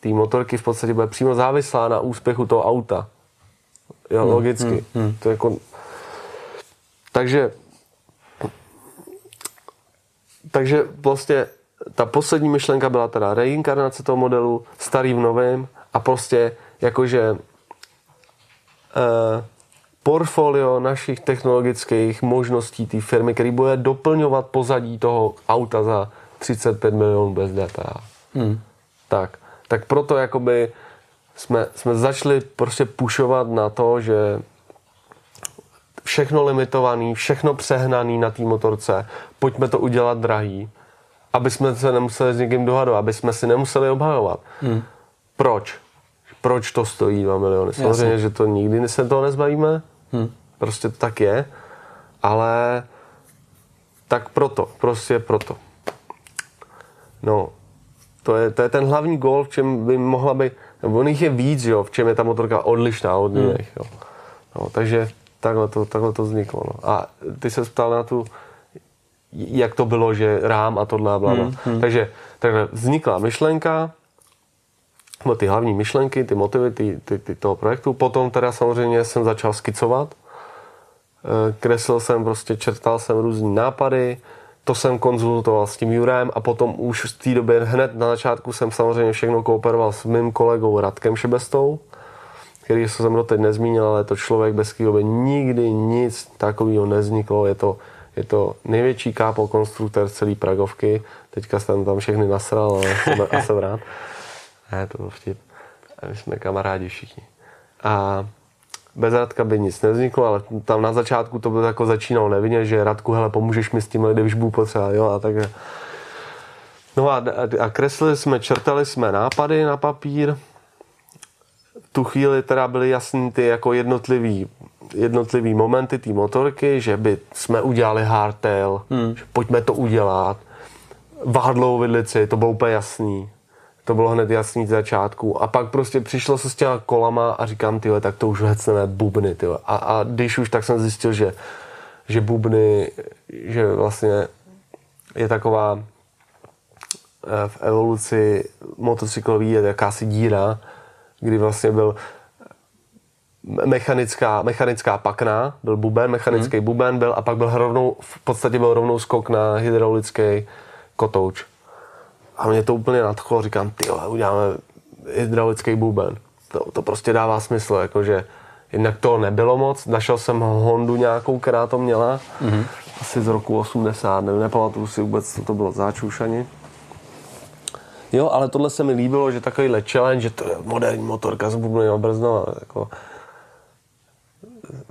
té motorky v podstatě bude přímo závislá na úspěchu toho auta. Jo, hmm, logicky. Hmm, hmm. To je jako... Takže takže vlastně ta poslední myšlenka byla teda reinkarnace toho modelu, starý v novém a prostě jakože eh, portfolio našich technologických možností té firmy, který bude doplňovat pozadí toho auta za 35 milionů bez DPA. Hmm. Tak, tak proto jakoby jsme, jsme začali prostě pušovat na to, že všechno limitovaný, všechno přehnaný na té motorce, pojďme to udělat drahý, aby jsme se nemuseli s někým dohadovat, aby jsme si nemuseli obhajovat. Hmm. Proč? Proč to stojí 2 miliony? Samozřejmě, Jasně. že to nikdy se toho nezbavíme, hmm. prostě to tak je, ale tak proto, prostě proto. No, to je, to je ten hlavní gol, v čem by mohla být on jich je víc, jo, v čem je ta motorka odlišná od hmm. jiných. Jo. No, takže takhle to, takhle to vzniklo. No. A ty se ptal na tu, jak to bylo, že rám a tohle a bla, bla. Hmm, hmm. Takže takhle vznikla myšlenka, nebo ty hlavní myšlenky, ty motivy ty, ty, ty toho projektu. Potom teda samozřejmě jsem začal skicovat. Eh, kreslil jsem, prostě čertal jsem různé nápady, to jsem konzultoval s tím Jurem a potom už v té době hned na začátku jsem samozřejmě všechno kooperoval s mým kolegou Radkem Šebestou, který se mnou teď nezmínil, ale je to člověk, bez kterého by nikdy nic takového nezniklo. Je to, je to největší kápo konstruktor celé Pragovky. Teďka jsem tam všechny nasral, ale jsem, a jsem rád. Ne, to byl vtip. A my jsme kamarádi všichni. A bez Radka by nic nevzniklo, ale tam na začátku to bylo jako začínalo nevinně, že Radku, hele, pomůžeš mi s tím, když budu potřeba, jo, a tak. No a, a kreslili jsme, čertali jsme nápady na papír, tu chvíli teda byly jasný ty jako jednotlivý, jednotlivý momenty té motorky, že by jsme udělali hardtail, hmm. že pojďme to udělat, vádlovou vidlici, to bylo úplně jasný. To bylo hned jasný z začátku. A pak prostě přišlo se s těma kolama a říkám, tyhle, tak to už hecneme bubny, tyhle. A, a když už, tak jsem zjistil, že, že bubny, že vlastně je taková eh, v evoluci motocyklový je jakási díra, kdy vlastně byl mechanická, mechanická pakna, byl buben, mechanický hmm. buben byl a pak byl rovnou, v podstatě byl rovnou skok na hydraulický kotouč. A mě to úplně nadchlo, říkám, ty uděláme hydraulický buben. To, to prostě dává smysl, jakože jednak to nebylo moc, našel jsem Hondu nějakou, která to měla, mm-hmm. asi z roku 80, ne, nepamatuju si vůbec, co to bylo, záčušani. Jo, ale tohle se mi líbilo, že takovýhle challenge, že to je moderní motorka s bubným brznou, jako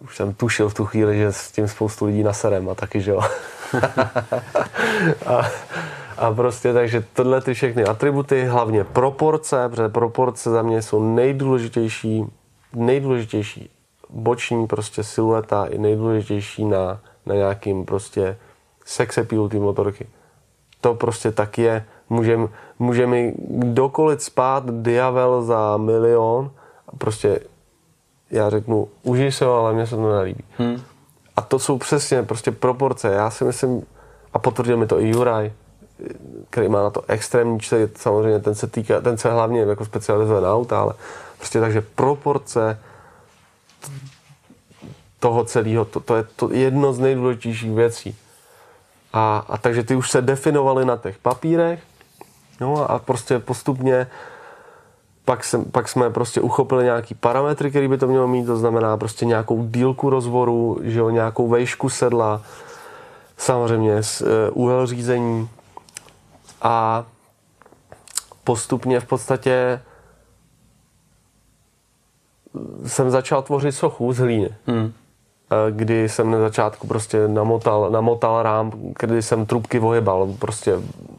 už jsem tušil v tu chvíli, že s tím spoustu lidí naserem a taky, že jo. a, a prostě takže tohle ty všechny atributy, hlavně proporce, protože proporce za mě jsou nejdůležitější, nejdůležitější boční prostě silueta i nejdůležitější na, na nějakým prostě sex appeal té motorky. To prostě tak je. Může, může mi kdokoliv spát diavel za milion a prostě já řeknu, užij se ho, ale mně se to nelíbí. Hmm. A to jsou přesně prostě proporce. Já si myslím, a potvrdil mi to i Juraj, který má na to extrémní čty, samozřejmě ten se týká, ten se hlavně jako specializuje na auta, ale prostě takže proporce toho celého, to, to je to jedno z nejdůležitějších věcí. A, a takže ty už se definovaly na těch papírech, no a prostě postupně pak, jsem, pak jsme prostě uchopili nějaký parametry, který by to mělo mít, to znamená prostě nějakou dílku rozvoru, že jo, nějakou vejšku sedla, samozřejmě uh, úhel řízení a postupně v podstatě jsem začal tvořit sochu z hlíny. Hmm. Kdy jsem na začátku prostě namotal, namotal rám, kdy jsem trubky ohybal prostě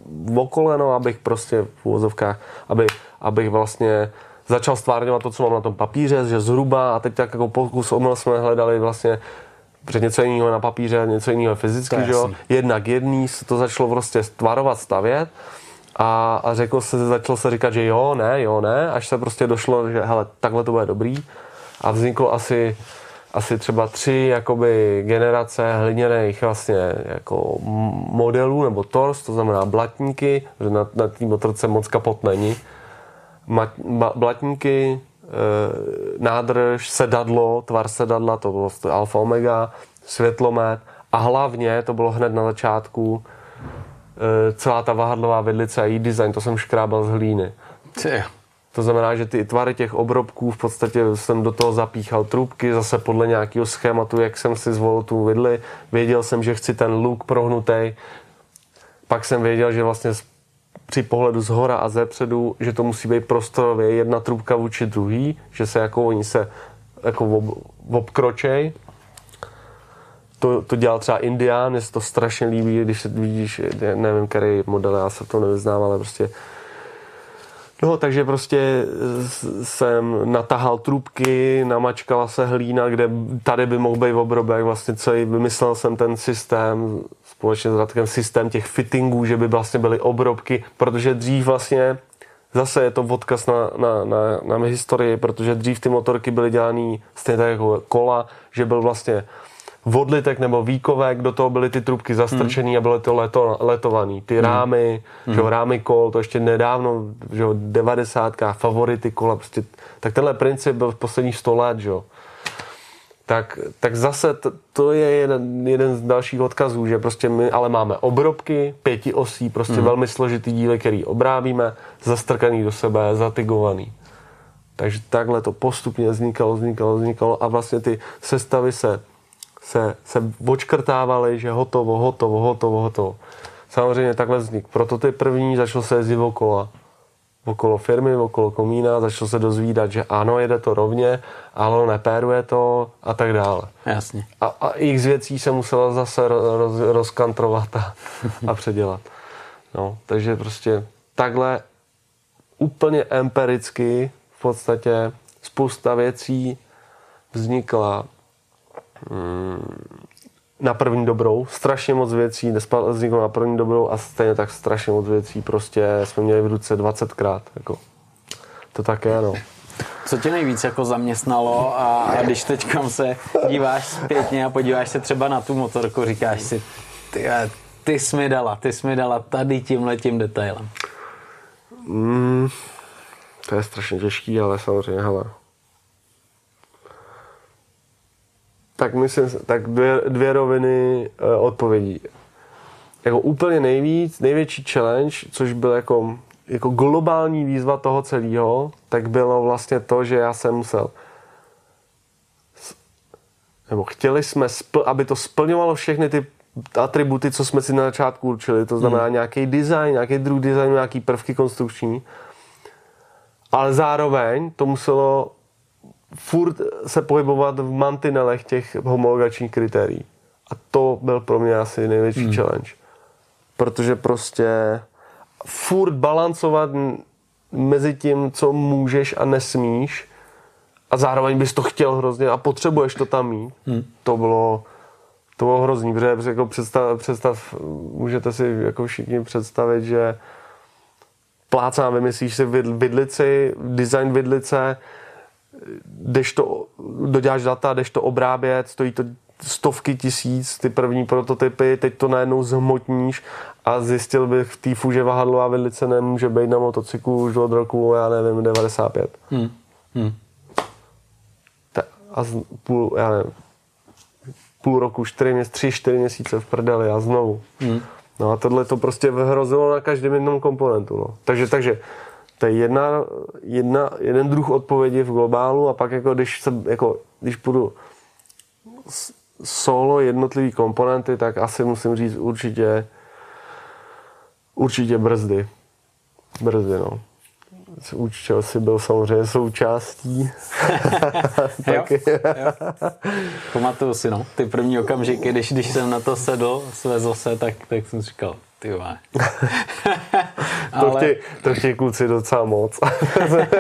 v koleno, abych prostě v úvozovkách, aby, abych vlastně začal stvárňovat to, co mám na tom papíře, že zhruba a teď tak jako pokus omyl jsme hledali vlastně před něco jiného na papíře, něco jiného fyzicky, že jo. Jednak jedný se to začalo prostě stvarovat, stavět a, a řekl se, začalo se říkat, že jo, ne, jo, ne, až se prostě došlo, že hele, takhle to bude dobrý a vzniklo asi asi třeba tři jakoby generace hliněných vlastně jako modelů nebo tors, to znamená blatníky, že na, na té motorce moc kapot není. Ma, ba, blatníky, nádrž, sedadlo, tvar sedadla, to bylo alfa omega, světlomet a hlavně to bylo hned na začátku e, celá ta vahadlová vidlice a její design, to jsem škrábal z hlíny. Tě. To znamená, že ty tvary těch obrobků v podstatě jsem do toho zapíchal trubky, zase podle nějakého schématu, jak jsem si zvolil tu vidli. Věděl jsem, že chci ten luk prohnutý. Pak jsem věděl, že vlastně při pohledu z hora a ze předu, že to musí být prostorově jedna trubka vůči druhý, že se jako oni se jako ob, obkročej. To, to dělal třeba Indián, mně se to strašně líbí, když se vidíš, nevím, který model, já se to nevyznám, ale prostě No, takže prostě jsem natahal trubky, namačkala se hlína, kde tady by mohl být obrobek, vlastně celý, vymyslel jsem ten systém, společně s Radkem systém těch fittingů, že by vlastně byly obrobky, protože dřív vlastně zase je to odkaz na, na, na, na historii, protože dřív ty motorky byly dělané stejně tak jako kola, že byl vlastně vodlitek nebo výkovek, do toho byly ty trubky zastrčený hmm. a bylo to leto, letovaný. Ty hmm. rámy, hmm. že rámy kol, to ještě nedávno, že 90. favority kola, prostě, tak tenhle princip byl v posledních 100 let, že tak, tak zase to, to je jeden, jeden z dalších odkazů, že prostě my ale máme obrobky, pěti osí, prostě hmm. velmi složitý díly, který obrábíme, zastrkaný do sebe, zatigovaný. Takže takhle to postupně vznikalo, vznikalo, vznikalo a vlastně ty sestavy se se, se očkrtávali, že hotovo, hotovo, hotovo, hotovo. Samozřejmě takhle vznik prototyp první, začal se jezdit okolo firmy, okolo komína, začal se dozvídat, že ano, jede to rovně, ale nepéruje to a tak dále. Jasně. A, a x věcí se musela zase roz, rozkantrovat a, a předělat. No, takže prostě takhle úplně empiricky v podstatě spousta věcí vznikla na první dobrou. Strašně moc věcí vzniklo na první dobrou a stejně tak strašně moc věcí prostě jsme měli v ruce 20krát. Jako. To také, no. Co tě nejvíc jako zaměstnalo a, a když teď se díváš zpětně a podíváš se třeba na tu motorku, říkáš si, ty, ty jsi mi dala, ty jsi mi dala tady tímhle tím detailem. Mm, to je strašně těžký, ale samozřejmě, hele, tak myslím, tak dvě, dvě roviny uh, odpovědí. Jako úplně nejvíc, největší challenge, což byl jako, jako globální výzva toho celého, tak bylo vlastně to, že já jsem musel nebo chtěli jsme, spl, aby to splňovalo všechny ty atributy, co jsme si na začátku určili, to znamená hmm. nějaký design, nějaký druh designu, nějaký prvky konstrukční, ale zároveň to muselo furt se pohybovat v mantinelech těch homologačních kritérií. A to byl pro mě asi největší hmm. challenge. Protože prostě furt balancovat mezi tím, co můžeš a nesmíš a zároveň bys to chtěl hrozně a potřebuješ to tam mít. Hmm. To bylo to bylo hrozný, protože jako představ, představ, můžete si jako všichni představit, že plácám, vymyslíš si vidlici, design vidlice, jdeš to, doděláš data, jdeš to obrábět, stojí to stovky tisíc, ty první prototypy, teď to najednou zhmotníš a zjistil bych v týfu, že vahadlová vidlice nemůže být na motocyklu už od roku, já nevím, 95. Hmm. Hmm. a z, půl, já nevím, půl roku, čtyři měsíce, tři, čtyři měsíce v prdeli a znovu. Hmm. No a tohle to prostě vyhrozilo na každém jednom komponentu. No. Takže, takže to je jedna, jedna, jeden druh odpovědi v globálu a pak jako když, se, jako, když půjdu solo jednotlivý komponenty, tak asi musím říct určitě určitě brzdy. Brzdy, no. Účel si byl samozřejmě součástí. Taky. jo, jo. Pamatuju si, no, ty první okamžiky, když, když jsem na to sedl, svezl se, tak, tak jsem říkal, ty to, Ale... chtějí, to chtějí kluci docela moc.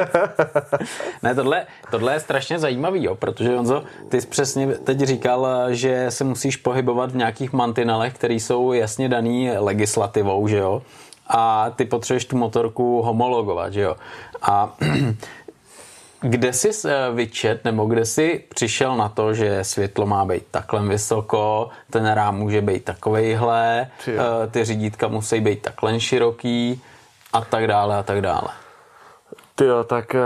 ne, tohle, tohle je strašně zajímavý, jo, protože Honzo, ty jsi přesně teď říkal, že se musíš pohybovat v nějakých mantinelech, které jsou jasně daný legislativou, že jo? A ty potřebuješ tu motorku homologovat, že jo? A kde jsi vyčet, nebo kde jsi přišel na to, že světlo má být takhle vysoko, ten rám může být takovejhle, eh, ty řídítka musí být takhle široký a tak dále a tak dále. Ty jo, tak eh,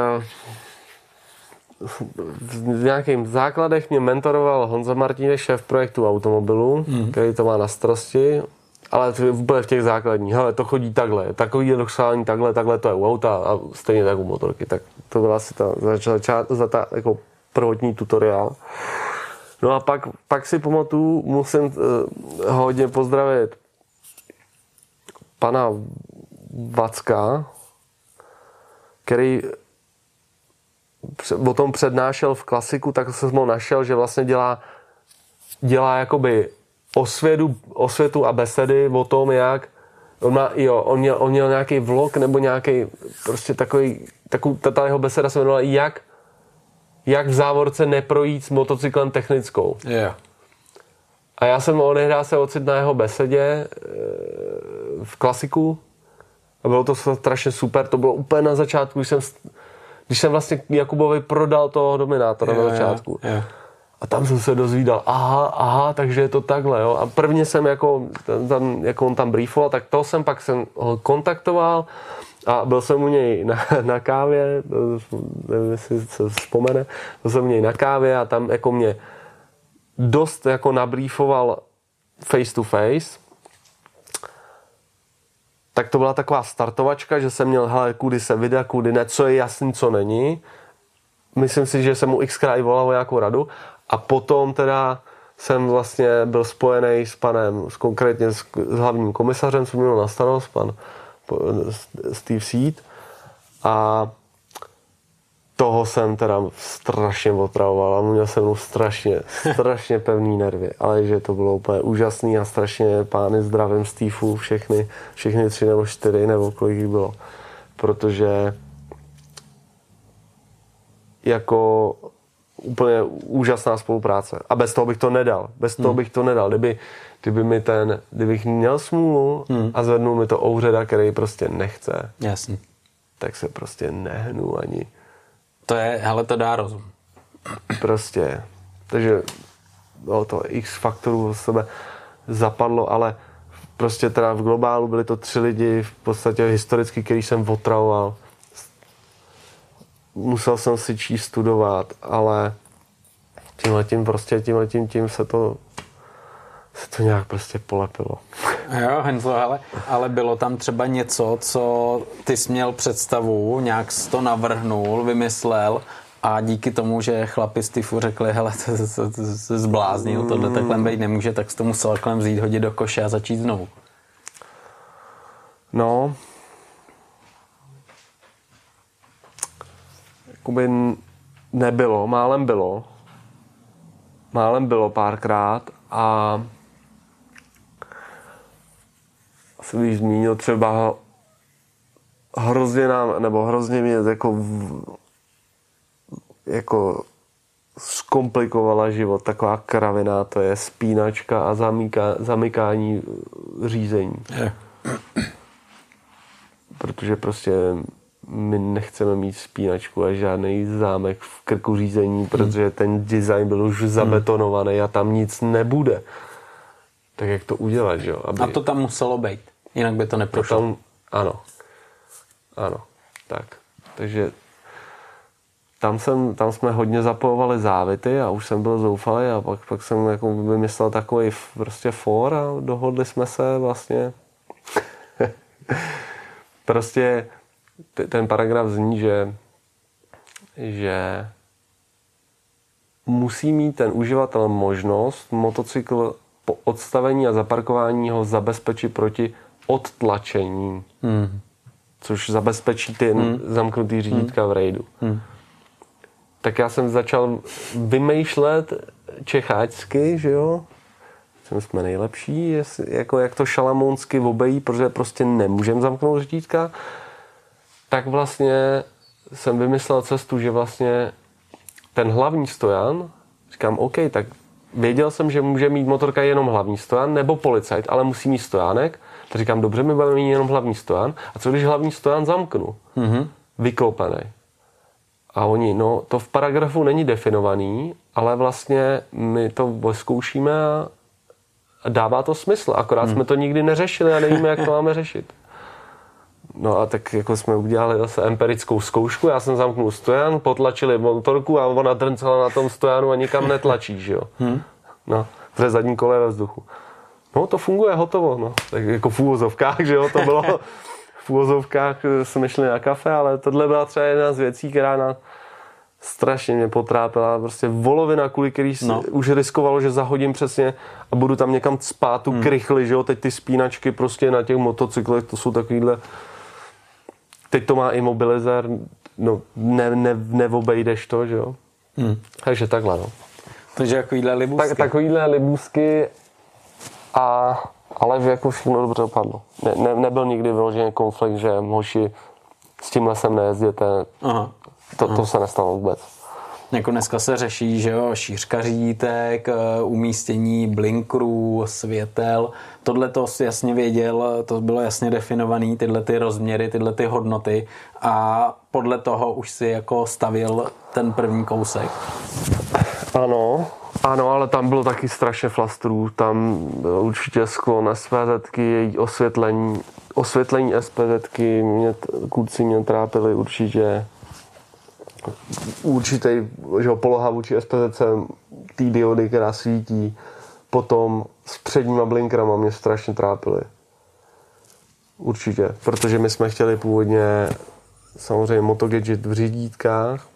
v nějakých základech mě mentoroval Honza Martínez, šéf projektu automobilu, mm. který to má na starosti ale úplně v těch základních, hele, to chodí takhle, takový doxální takhle, takhle to je u auta a stejně tak u motorky. Tak to byla asi ta, za, za ta jako prvotní tutoriál. No a pak, pak si pamatuju, musím uh, hodně pozdravit pana Vacka, který o tom přednášel v klasiku, tak jsem ho našel, že vlastně dělá, dělá jakoby osvětu, osvětu a besedy o tom, jak on, má, jo, on, měl, on měl nějaký vlog nebo nějaký prostě takový, takový ta, ta jeho beseda se jmenovala jak, jak v závorce neprojít s motocyklem technickou. Yeah. A já jsem odehrál se ocit na jeho besedě eh, v klasiku a bylo to strašně super. To bylo úplně na začátku, když jsem, když jsem vlastně Jakubovi prodal toho dominátora yeah, na začátku. Yeah, yeah. A tam jsem se dozvídal, aha, aha, takže je to takhle, jo. A prvně jsem jako, tam, jako on tam briefoval, tak to jsem pak jsem ho kontaktoval a byl jsem u něj na, na kávě, nevím, jestli se vzpomene, byl jsem u něj na kávě a tam jako mě dost jako nabriefoval face to face, tak to byla taková startovačka, že jsem měl, hele, kudy se vyjde, kudy ne, co je jasný, co není. Myslím si, že jsem mu xkrát volal o nějakou radu a potom teda jsem vlastně byl spojený s panem, s konkrétně s, s hlavním komisařem, co měl na starost, pan Steve Seed. A toho jsem teda strašně otravoval a měl jsem mu strašně, strašně pevný nervy, ale že to bylo úplně úžasný a strašně pány zdravím Steveu, všechny, všechny tři nebo čtyři nebo kolik jich bylo, protože jako úplně úžasná spolupráce. A bez toho bych to nedal. Bez toho hmm. bych to nedal. Kdyby, kdyby mi ten, kdybych měl smůlu hmm. a zvednul mi to ouředa, který prostě nechce, Jasně. tak se prostě nehnu ani. To je, hele, to dá rozum. Prostě. Takže bylo to x faktorů z sebe zapadlo, ale prostě teda v globálu byli to tři lidi v podstatě historicky, který jsem otravoval musel jsem si číst studovat, ale tímhle tím prostě, tímhle tím, tím se to se to nějak prostě polepilo. Jo, Henslo, ale, ale bylo tam třeba něco, co ty jsi měl představu, nějak jsi to navrhnul, vymyslel a díky tomu, že chlapi z tyfu řekli, hele, to se zbláznil, tohle takhle být nemůže, tak jsi to musel takhle vzít, hodit do koše a začít znovu. No, jakoby nebylo, málem bylo. Málem bylo párkrát a asi bych zmínil třeba hrozně nám, nebo hrozně mě jako v, jako zkomplikovala život taková kravina, to je spínačka a zamíka, zamykání řízení. Je. Protože prostě my nechceme mít spínačku a žádný zámek v krku řízení, hmm. protože ten design byl už zabetonovaný a tam nic nebude. Tak jak to udělat, jo? Aby... A to tam muselo být, jinak by to neprošlo. To tam, ano, ano, tak. Takže tam, jsem, tam jsme hodně zapojovali závity a už jsem byl zoufalý a pak, pak jsem jako vymyslel takový prostě for a dohodli jsme se vlastně prostě ten paragraf zní, že, že musí mít ten uživatel možnost motocykl po odstavení a zaparkování ho zabezpečit proti odtlačení, hmm. což zabezpečí ty hmm. zamknutý řídítka hmm. v rejdu. Hmm. Tak já jsem začal vymýšlet čecháčsky, že jo, jsem jsme nejlepší, jako jak to šalamonsky obejí, protože prostě nemůžeme zamknout řídítka tak vlastně jsem vymyslel cestu, že vlastně ten hlavní stojan, říkám, OK, tak věděl jsem, že může mít motorka jenom hlavní stojan nebo policajt, ale musí mít stojánek. Tak říkám, dobře, my budeme mít jenom hlavní stojan. A co když hlavní stojan zamknu? Mm-hmm. Vykloupený. A oni, no to v paragrafu není definovaný, ale vlastně my to zkoušíme a dává to smysl. Akorát mm. jsme to nikdy neřešili a nevíme, jak to máme řešit. No a tak jako jsme udělali zase empirickou zkoušku, já jsem zamknul stojan, potlačili motorku a ona drncela na tom stojanu a nikam netlačí, že jo. Hmm. No, protože zadní kole ve vzduchu. No to funguje, hotovo, no. Tak jako v úvozovkách, že jo, to bylo v úvozovkách jsme šli na kafe, ale tohle byla třeba jedna z věcí, která na strašně mě potrápila. Prostě volovina, kvůli který no. už riskovalo, že zahodím přesně a budu tam někam spát tu hmm. krychli, že jo, teď ty spínačky prostě na těch motocyklech, to jsou takovýhle teď to má imobilizer, no ne, ne, neobejdeš to, že jo. Hmm. Takže takhle, no. Takže takovýhle libusky. Tak, takovýhle libusky a ale jako všechno dobře dopadlo. Ne, ne, nebyl nikdy vyložený konflikt, že hoši s tímhle sem nejezděte. Aha. To, to se nestalo vůbec. Jako dneska se řeší, že jo, šířka řídítek, eh, umístění blinkrů, světel. Tohle to jasně věděl, to bylo jasně definované, tyhle ty rozměry, tyhle ty hodnoty a podle toho už si jako stavil ten první kousek. Ano, ano, ale tam bylo taky strašně flastrů. Tam určitě sklon SPZ, její osvětlení, osvětlení SPZ, mě, kluci mě trápili určitě určitý že poloha vůči SPZC, té diody, která svítí, potom s předníma blinkrama mě strašně trápily. Určitě, protože my jsme chtěli původně samozřejmě motogadget v řídítkách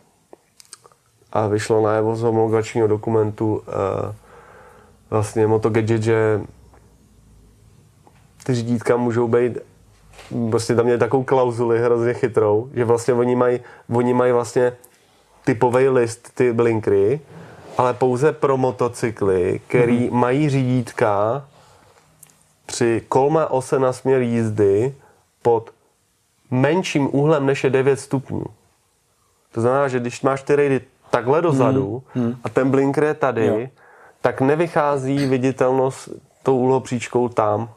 a vyšlo najevo z homologačního dokumentu uh, vlastně motogadget, že ty řídítka můžou být prostě tam měli takovou klauzuli hrozně chytrou, že vlastně oni mají, oni mají vlastně typový list, ty blinkry, ale pouze pro motocykly, který mm-hmm. mají řídítka při kolme ose na směr jízdy pod menším úhlem než je 9 stupňů. To znamená, že když máš ty rejdy takhle dozadu mm-hmm. a ten blinker je tady, jo. tak nevychází viditelnost tou úhlopříčkou tam.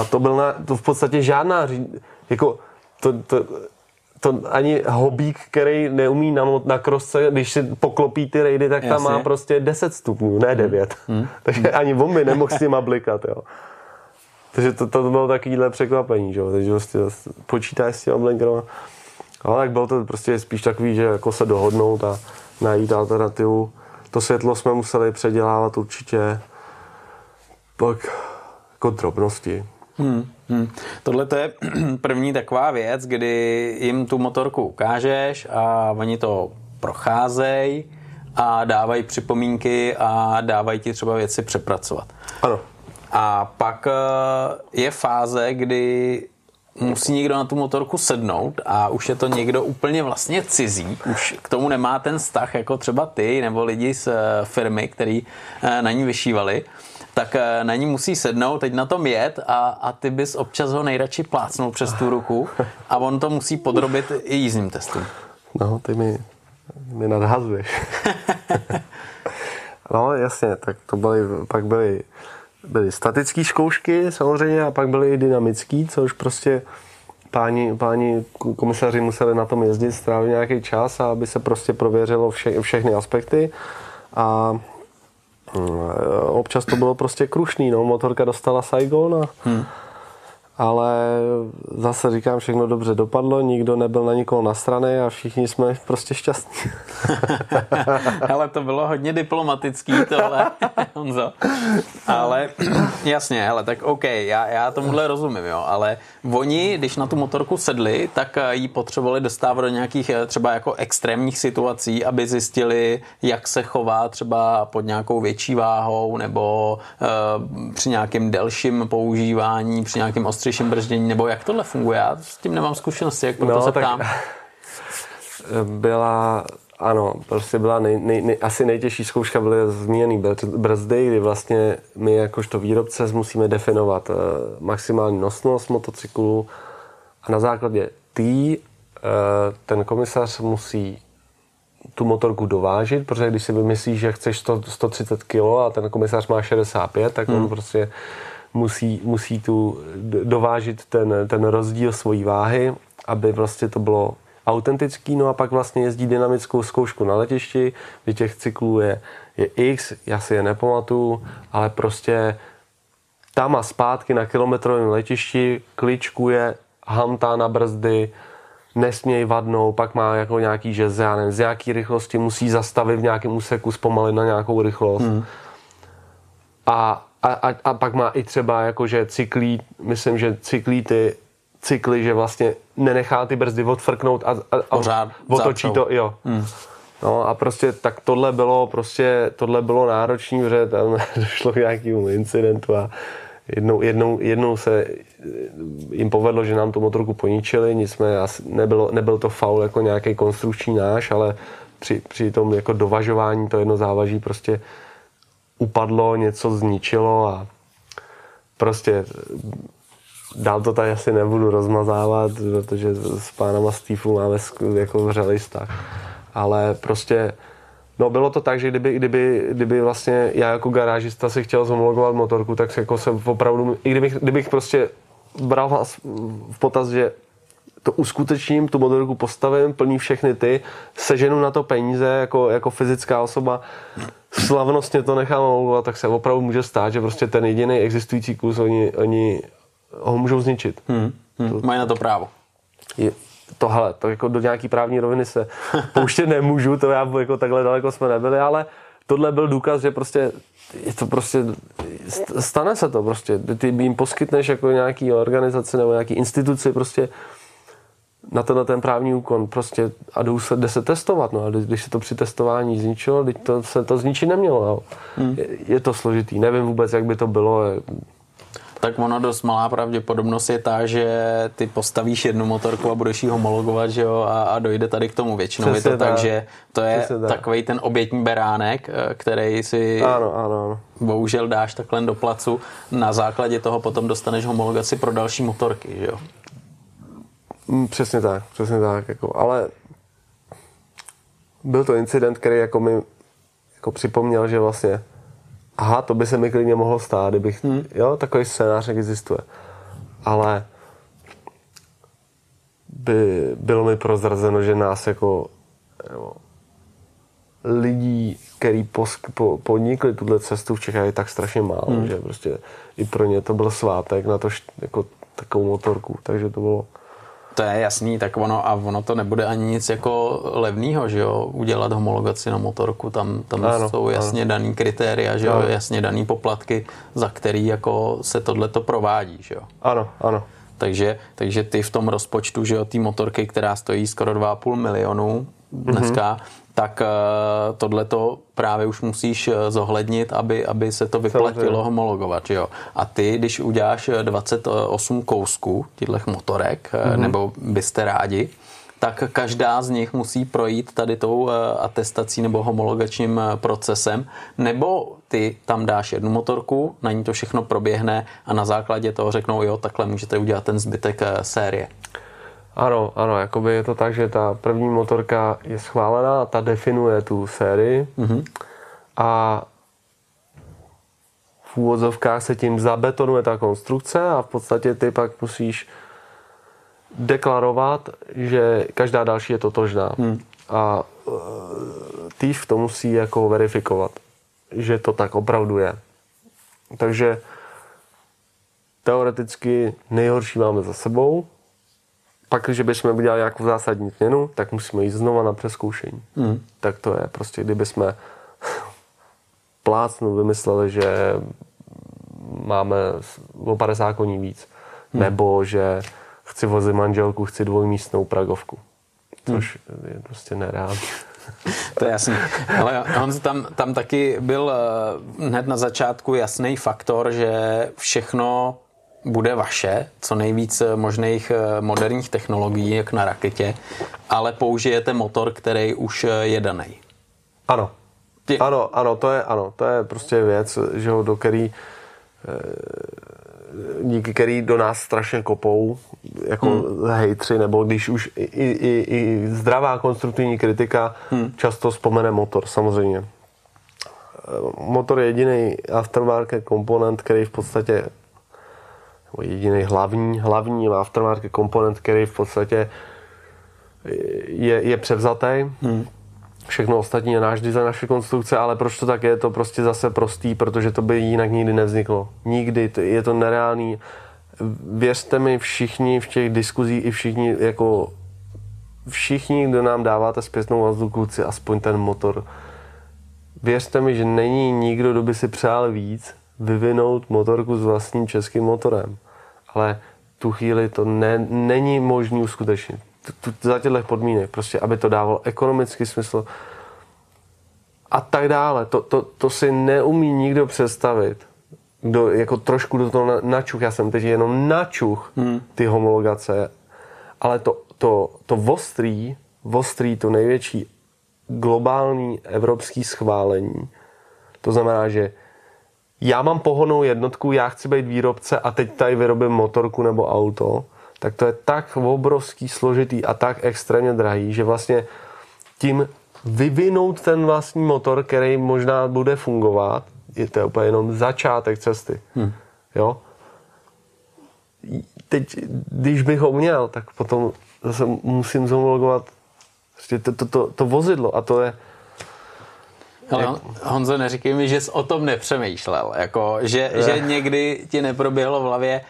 A to byl na, to v podstatě žádná jako to, to, to ani hobík, který neumí na, na krosce, když si poklopí ty rejdy, tak tam má prostě 10 stupňů, ne 9. Hmm. hmm. Takže hmm. ani on by nemohl s nima blikat, jo. Takže to, to bylo takovýhle překvapení, že jo. Takže prostě počítáš s těma blinkerama. Ale tak bylo to prostě spíš takový, že jako se dohodnout a najít alternativu. To světlo jsme museli předělávat určitě. Pak jako drobnosti. Hmm, hmm. Tohle to je první taková věc, kdy jim tu motorku ukážeš a oni to procházejí a dávají připomínky a dávají ti třeba věci přepracovat. Ano. A pak eh, je fáze, kdy musí někdo na tu motorku sednout a už je to někdo úplně vlastně cizí, už k tomu nemá ten vztah jako třeba ty nebo lidi z eh, firmy, který eh, na ní vyšívali, tak eh, na ní musí sednout, teď na tom jet a, a ty bys občas ho nejradši plácnul přes tu ruku a on to musí podrobit i jízdním testům. No, ty mi, mi nadhazuješ. no, jasně, tak to byly, pak byly, byly statické zkoušky samozřejmě a pak byly i dynamické, což prostě páni, páni komisaři museli na tom jezdit, strávit nějaký čas, aby se prostě prověřilo vše, všechny aspekty a občas to bylo prostě krušný, no, motorka dostala Saigon a, hmm ale zase říkám, všechno dobře dopadlo, nikdo nebyl na nikoho na straně a všichni jsme prostě šťastní. ale to bylo hodně diplomatický tohle, Honzo. Ale jasně, ale tak OK, já, já tomuhle rozumím, jo, ale oni, když na tu motorku sedli, tak ji potřebovali dostávat do nějakých eh, třeba jako extrémních situací, aby zjistili, jak se chová třeba pod nějakou větší váhou nebo uh, při nějakém delším používání, při nějakém ostř ostřejším brždění, nebo jak tohle funguje? Já s tím nemám zkušenosti, jak no, to se ptám. Byla, ano, prostě byla nej, nej, nej, asi nejtěžší zkouška byly zmíněný brzdy, kdy vlastně my jakožto výrobce musíme definovat uh, maximální nosnost motocyklu a na základě tý uh, ten komisař musí tu motorku dovážit, protože když si vymyslíš, že chceš 100, 130 kg a ten komisař má 65, tak hmm. on prostě musí, musí tu dovážit ten, ten rozdíl svojí váhy, aby vlastně to bylo autentický, no a pak vlastně jezdí dynamickou zkoušku na letišti, kdy těch cyklů je, je x, já si je nepamatuju, ale prostě tam a zpátky na kilometrovém letišti kličkuje, hamtá na brzdy, nesměj vadnou, pak má jako nějaký, že já nevím, z jaký rychlosti musí zastavit v nějakém úseku, zpomalit na nějakou rychlost. Hmm. A a, a, a pak má i třeba jakože cyklí, myslím, že cyklí ty cykly, že vlastně nenechá ty brzdy odfrknout a, a, a Pořád otočí to, jo. Hmm. No a prostě tak tohle bylo prostě, tohle bylo náročný, protože tam došlo k nějakému incidentu a jednou, jednou, jednou se jim povedlo, že nám tu motorku poničili, nicméně nebylo, nebyl to faul jako nějaký konstrukční náš, ale při, při tom jako dovažování to jedno závaží prostě upadlo, něco zničilo a prostě dál to tady asi nebudu rozmazávat, protože s pánama Steve máme jako vřelý vztah. Ale prostě No bylo to tak, že kdyby, kdyby, kdyby vlastně já jako garážista si chtěl zhomologovat motorku, tak jako se opravdu, i kdybych, kdybych prostě bral v potaz, že to uskutečním, tu motorku postavím, plní všechny ty, seženu na to peníze jako, jako fyzická osoba, slavnostně to nechám omlouvat, tak se opravdu může stát, že prostě ten jediný existující kus oni, oni ho můžou zničit. Hmm, hmm, to, mají na to právo. Je, to hele, to jako do nějaký právní roviny se pouštět nemůžu, to já jako takhle daleko jsme nebyli, ale tohle byl důkaz, že prostě je to prostě, stane se to prostě. Ty jim poskytneš jako nějaký organizaci nebo nějaký instituci prostě na tenhle ten právní úkon prostě a jdou se, jde se testovat, no a když se to při testování zničilo, teď to se to zničit nemělo, no. hmm. je, je, to složitý, nevím vůbec, jak by to bylo. Tak ono dost malá pravděpodobnost je ta, že ty postavíš jednu motorku a budeš ji homologovat, že jo, a, a dojde tady k tomu. Většinou Přesně je to tak, tak že to je takový ten obětní beránek, eh, který si ano, ano, ano. bohužel dáš takhle do placu. Na základě toho potom dostaneš homologaci pro další motorky, že jo. Mm, přesně tak, přesně tak. Jako, ale byl to incident, který jako mi jako připomněl, že vlastně aha, to by se mi klidně mohlo stát, kdybych, hmm. jo, takový scénář existuje. Ale by bylo mi prozrazeno, že nás jako jo, lidí, který posk, po, podnikli tuhle cestu v Čechách je tak strašně málo, hmm. že prostě i pro ně to byl svátek na to jako takovou motorku, takže to bylo to je jasný, tak ono, a ono to nebude ani nic jako levného, že jo, udělat homologaci na motorku, tam, tam ano, jsou jasně ano. daný kritéria, že jo, ano. jasně daný poplatky, za který jako se tohle to provádí, že jo. Ano, ano. Takže, takže ty v tom rozpočtu, že jo, té motorky, která stojí skoro 2,5 milionu, dneska, mm-hmm. Tak uh, tohleto právě už musíš zohlednit, aby, aby se to vyplatilo Samozřejmě. homologovat. Jo? A ty, když uděláš 28 kousků těchto motorek, mm-hmm. nebo byste rádi, tak každá z nich musí projít tady tou eh, atestací nebo homologačním eh, procesem, nebo ty tam dáš jednu motorku, na ní to všechno proběhne a na základě toho řeknou, jo, takhle můžete udělat ten zbytek eh, série. Ano, ano, jakoby je to tak, že ta první motorka je schválená, ta definuje tu sérii mm-hmm. a v úvodzovkách se tím zabetonuje ta konstrukce a v podstatě ty pak musíš deklarovat, že každá další je totožná. Hmm. A e, týž to musí jako verifikovat, že to tak opravdu je. Takže teoreticky nejhorší máme za sebou. Pak, když bychom udělali nějakou zásadní změnu, tak musíme jít znova na přeskoušení. Hmm. Tak to je prostě, kdyby jsme plácnu vymysleli, že máme o 50 koní víc. Hmm. Nebo že chci vozit manželku, chci dvojmístnou pragovku. Což hmm. je prostě nereálné. To je jasný. Ale on tam, tam taky byl eh, hned na začátku jasný faktor, že všechno bude vaše, co nejvíc možných eh, moderních technologií, jak na raketě, ale použijete motor, který už je daný. Ano. Ano, ano, to je, ano, to je prostě věc, že ho, do který eh, díky který do nás strašně kopou jako hmm. hejtři, nebo když už i, i, i zdravá konstruktivní kritika hmm. často vzpomene motor, samozřejmě. Motor je jediný aftermarket komponent, který v podstatě jediný hlavní, hlavní aftermarket komponent, který v podstatě je, je převzatý. Hmm všechno ostatní je náš design, naše konstrukce, ale proč to tak je, to prostě zase prostý, protože to by jinak nikdy nevzniklo. Nikdy, je to nereálný. Věřte mi všichni v těch diskuzích i všichni, jako všichni, kdo nám dáváte zpětnou vazdu kluci, aspoň ten motor. Věřte mi, že není nikdo, kdo by si přál víc vyvinout motorku s vlastním českým motorem. Ale tu chvíli to ne, není možné uskutečnit za těchto podmínek, prostě, aby to dávalo ekonomický smysl a tak dále. To, to, to si neumí nikdo představit, kdo jako trošku do toho načuch, já jsem teď jenom načuch hmm. ty homologace, ale to, to, to ostrý, ostrý, to největší globální evropský schválení, to znamená, že já mám pohonou jednotku, já chci být výrobce a teď tady vyrobím motorku nebo auto, tak to je tak obrovský, složitý a tak extrémně drahý, že vlastně tím vyvinout ten vlastní motor, který možná bude fungovat, je to úplně jenom začátek cesty. Hmm. Jo? Teď, když bych ho měl, tak potom zase musím zhomologovat prostě to, to, to, to vozidlo a to je ale jak... Honzo, neříkej mi, že jsi o tom nepřemýšlel, jako, že, že někdy ti neproběhlo v hlavě,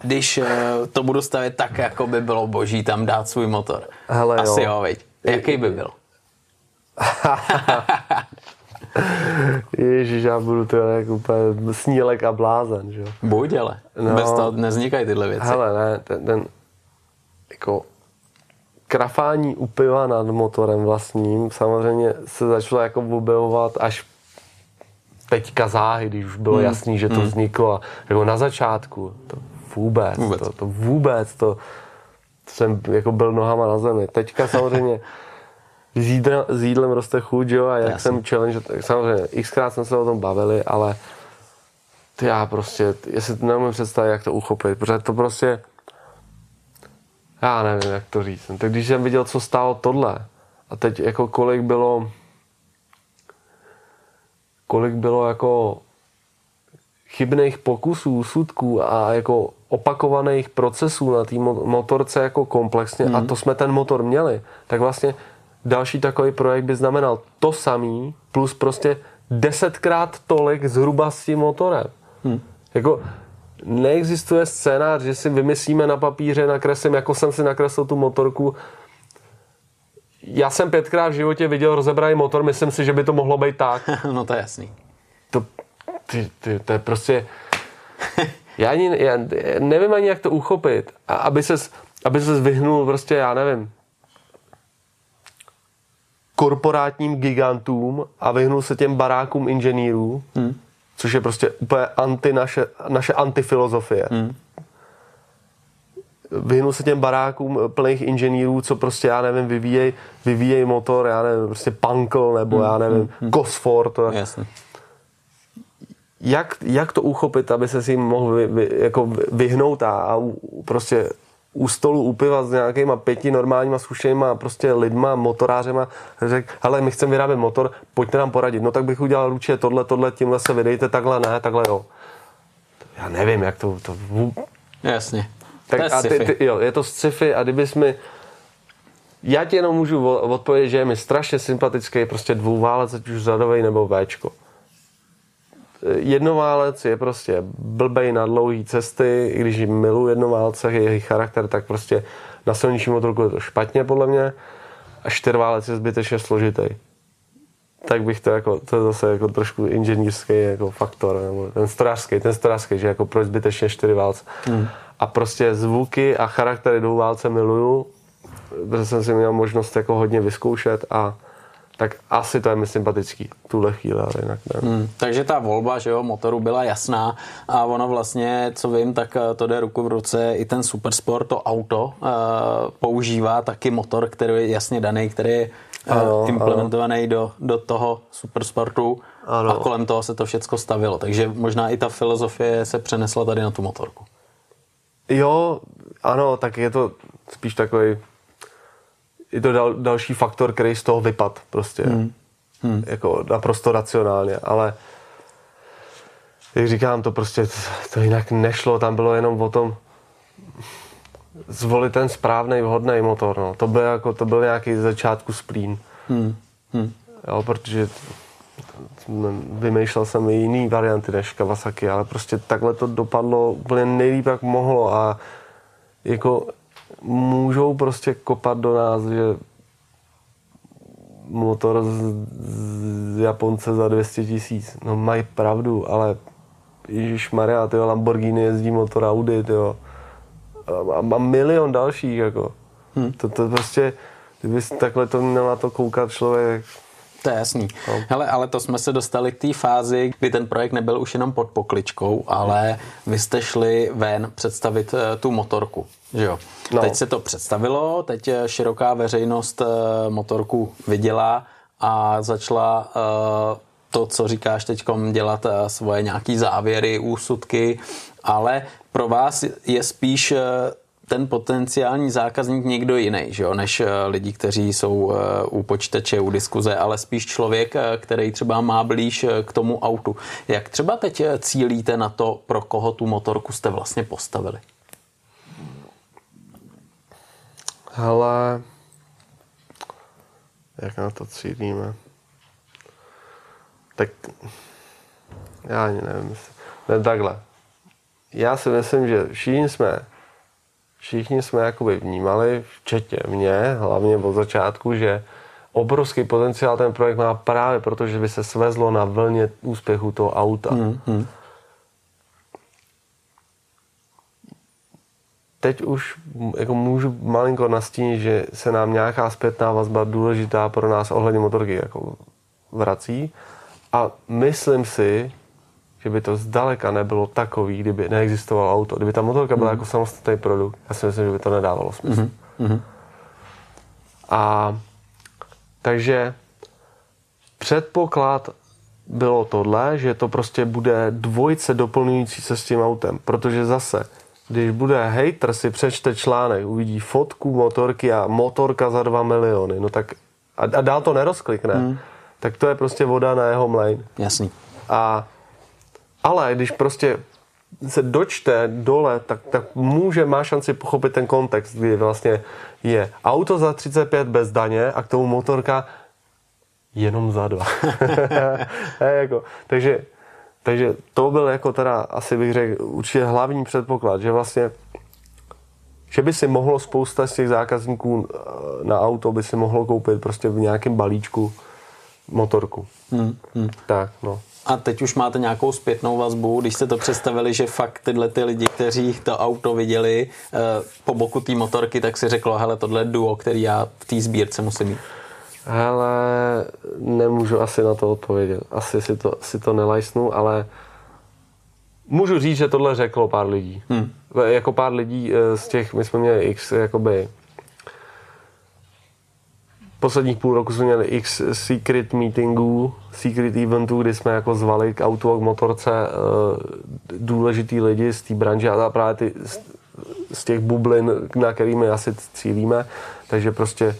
když uh, to budu stavit tak, jako by bylo boží tam dát svůj motor. Hele, Asi jo, jo veď. Jaký by byl? Ježíš, já budu to jak úplně snílek a blázen, že jo. Buď, ale no, bez toho neznikají tyhle věci. Hele, ne, ten, ten jako krafání u piva nad motorem vlastním samozřejmě se začalo jako objevovat až teďka záhy, když už bylo hmm. jasný, že to hmm. vzniklo a jako na začátku. To vůbec, vůbec. To, to vůbec, to, jsem jako byl nohama na zemi. Teďka samozřejmě s, jídra, s jídlem roste chuť, jo, a jak Jasný. jsem challenge, tak samozřejmě xkrát jsme se o tom bavili, ale já prostě, jestli to nemůžu představit, jak to uchopit, protože to prostě, já nevím, jak to říct. Tak když jsem viděl, co stálo tohle, a teď jako kolik bylo, kolik bylo jako chybných pokusů, sudků a jako opakovaných procesů na té motorce jako komplexně mm. a to jsme ten motor měli, tak vlastně další takový projekt by znamenal to samý plus prostě desetkrát tolik zhruba s tím motorem. Mm. Jako neexistuje scénář, že si vymyslíme na papíře, nakreslím, jako jsem si nakreslil tu motorku. Já jsem pětkrát v životě viděl rozebraný motor, myslím si, že by to mohlo být tak. no to je jasný. To, ty, ty, to je prostě já, ani, já nevím ani, jak to uchopit. A aby ses, aby ses vyhnul prostě, já nevím, korporátním gigantům a vyhnul se těm barákům inženýrů, hmm. Což je prostě úplně anti naše, naše antifilozofie. Hmm. Vyhnul se těm barákům plných inženýrů, co prostě, já nevím, vyvíjej, vyvíjej motor, já nevím, prostě Pankl, nebo hmm. já nevím, hmm. Gosford. Jasně. Jak, jak to uchopit, aby se si mohl vy, vy, jako vyhnout a, a prostě u stolu u piva s nějakýma pěti normálníma zkušenýma prostě lidma, motorářema, řekl, hele, my chceme vyrábět motor, pojďte nám poradit. No tak bych udělal ručně tohle, tohle, tímhle se vydejte, takhle ne, takhle jo. Já nevím, jak to... to... Jasně. Tak, to je a ty, ty, jo, je to sci-fi a kdybys mi... Já ti jenom můžu odpovědět, že je mi strašně sympatický prostě dvouválec, ať už řadový nebo Včko jednoválec je prostě blbej na dlouhé cesty, i když miluji jednoválce, jejich charakter, tak prostě na silnějším motorku je to špatně podle mě a čtyřválec je zbytečně složitý. Tak bych to jako, to je zase jako trošku inženýrský jako faktor, nebo ten strojářský, ten strojářský, že jako proč zbytečně čtyři válce. Hmm. A prostě zvuky a charaktery dvouválce miluju, protože jsem si měl možnost jako hodně vyzkoušet a tak asi to je mi sympatický tuhle chvíli, ale jinak ne. Hmm, takže ta volba že jo, motoru byla jasná a ono vlastně, co vím, tak eh, to jde ruku v ruce, i ten Supersport, to auto uh, používá taky motor, který je jasně daný, který je uh, ano, implementovaný ano. Do, do toho Supersportu ano. a kolem toho se to všechno stavilo. Takže možná i ta filozofie se přenesla tady na tu motorku. Jo, ano, tak je to spíš takový je to dal, další faktor, který z toho vypad prostě. Hmm. Hmm. Jako naprosto racionálně, ale jak říkám, to prostě to jinak nešlo, tam bylo jenom o tom zvolit ten správný, vhodný motor. No. To, byl jako, to byl nějaký začátku splín. Hmm. Hmm. Jo, protože vymýšlel jsem i jiný varianty než Kawasaki, ale prostě takhle to dopadlo úplně nejlíp, jak mohlo a jako můžou prostě kopat do nás, že motor z, z Japonce za 200 tisíc. No mají pravdu, ale Ježíš Maria, tyjo, Lamborghini jezdí motor Audi, tyjo. A, a milion dalších, jako. Hmm. To, to prostě, kdyby takhle to na to koukat člověk, to je jasný. No. Hele, ale to jsme se dostali k té fázi, kdy ten projekt nebyl už jenom pod pokličkou, ale vy jste šli ven představit uh, tu motorku. Že jo? No. Teď se to představilo, teď eh, široká veřejnost uh, motorku viděla a začala uh, to, co říkáš teď, dělat svoje nějaký závěry, úsudky, ale pro vás je spíš ten potenciální zákazník někdo jiný, že jo, než eh, lidi, kteří jsou eh, u počítače, u diskuze, ale spíš člověk, eh, který třeba má blíž k tomu autu. Jak třeba teď cílíte na to, pro koho tu motorku jste vlastně postavili? Hele, jak na to cílíme? Tak já ani nevím. Ne, takhle. Já si myslím, že všichni jsme všichni jsme jakoby vnímali, včetně mě, hlavně od začátku, že obrovský potenciál ten projekt má právě proto, že by se svezlo na vlně úspěchu toho auta. Hmm, hmm. Teď už jako můžu malinko nastínit, že se nám nějaká zpětná vazba důležitá pro nás ohledně motorky jako vrací. A myslím si, že by to zdaleka nebylo takový, kdyby neexistovalo auto. Kdyby ta motorka byla mm. jako samostatný produkt, já si myslím, že by to nedávalo smysl. Mm. A takže předpoklad bylo tohle, že to prostě bude dvojce doplňující se s tím autem, protože zase, když bude hater si přečte článek, uvidí fotku motorky a motorka za 2 miliony, no tak a, a dál to nerozklikne, mm. tak to je prostě voda na jeho mlejn. Jasný. A ale když prostě se dočte dole, tak, tak může, má šanci pochopit ten kontext, kdy vlastně je auto za 35 bez daně a k tomu motorka jenom za dva. jako, takže, takže to byl jako teda, asi bych řekl, určitě hlavní předpoklad, že vlastně že by si mohlo spousta z těch zákazníků eh, na auto by si mohlo koupit prostě v nějakém balíčku motorku. Hmm, hmm. Tak, no. A teď už máte nějakou zpětnou vazbu, když jste to představili, že fakt tyhle ty lidi, kteří to auto viděli eh, po boku té motorky, tak si řeklo, hele, tohle je duo, který já v té sbírce musím mít. Hele, nemůžu asi na to odpovědět. Asi si to, si to nelajsnu, ale můžu říct, že tohle řeklo pár lidí. Hmm. Jako pár lidí eh, z těch, my jsme měli x jakoby posledních půl roku jsme měli x secret meetingů, secret eventů, kdy jsme jako zvali k autu a k motorce uh, důležitý lidi z té branže a právě ty, z, z těch bublin, na kterými asi cílíme. Takže prostě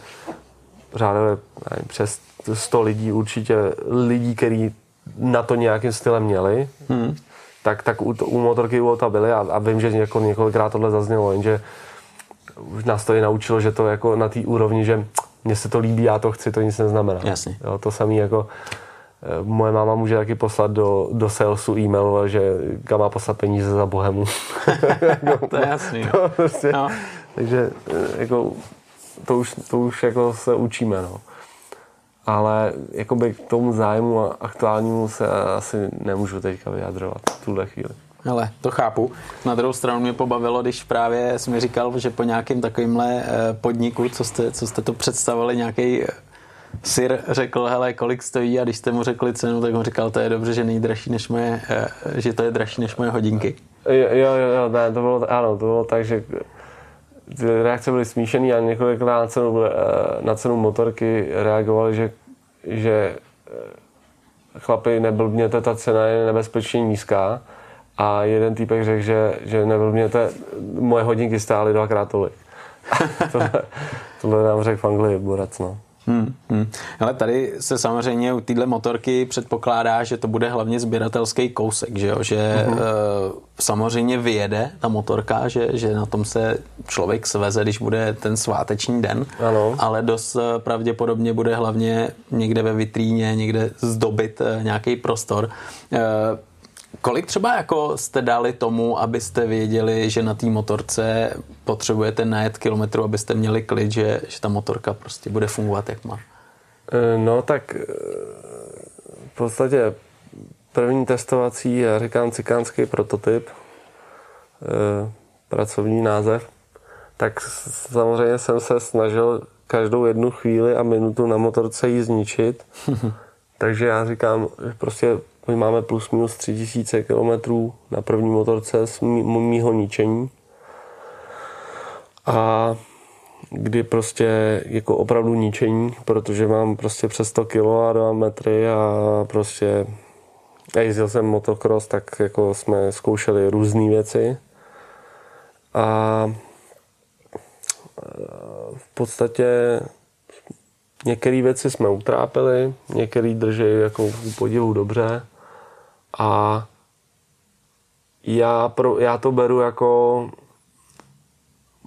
řádově přes 100 lidí určitě lidí, kteří na to nějakým stylem měli, hmm. tak, tak u, u motorky u Ota byli a, a vím, že jako několikrát tohle zaznělo, jenže už nás to i naučilo, že to jako na té úrovni, že mně se to líbí, já to chci, to nic neznamená. Jasně. Jo, to samé jako eh, moje máma může taky poslat do, do salesu e-mail, že kam má poslat peníze za bohemu. to je jasný. To prostě, no. Takže eh, jako, to už, to už jako se učíme. No. Ale jakoby k tomu zájmu a aktuálnímu se asi nemůžu teďka vyjadřovat v tuhle chvíli. Ale to chápu. Na druhou stranu mě pobavilo, když právě jsi mi říkal, že po nějakém takovémhle eh, podniku, co jste, co jste to představili, nějaký eh, Sir řekl, hele, kolik stojí a když jste mu řekli cenu, tak on říkal, to je dobře, že není dražší než moje, eh, že to je dražší než moje hodinky. Jo, jo, jo, ne, to bylo, ano, to bylo tak, že ty reakce byly smíšené a několikrát na cenu, na cenu motorky reagovali, že, že chlapi, neblbněte, ta cena je nebezpečně nízká a jeden týpek řekl, že, že neblbněte, moje hodinky stály dvakrát tolik. tohle, tohle nám řekl v Anglii Borac, no. Hmm, hmm. Ale tady se samozřejmě u téhle motorky předpokládá, že to bude hlavně sběratelský kousek, že, jo? že uh-huh. samozřejmě vyjede ta motorka, že, že na tom se člověk sveze, když bude ten sváteční den, ano. ale dost eh, pravděpodobně bude hlavně někde ve vitríně, někde zdobit e, nějaký prostor. E, Kolik třeba jako jste dali tomu, abyste věděli, že na té motorce potřebujete najet kilometru, abyste měli klid, že, že ta motorka prostě bude fungovat, jak má? E, no tak e, v podstatě první testovací, já říkám cikánský prototyp, e, pracovní název, tak samozřejmě jsem se snažil každou jednu chvíli a minutu na motorce ji zničit. Takže já říkám, že prostě my máme plus minus 3000 km na první motorce z mýho ničení. A kdy prostě jako opravdu ničení, protože mám prostě přes 100 kg a 2 metry a prostě já jezdil jsem motocross, tak jako jsme zkoušeli různé věci a v podstatě některé věci jsme utrápili, některé drží jako u podivu dobře a já, pro, já to beru jako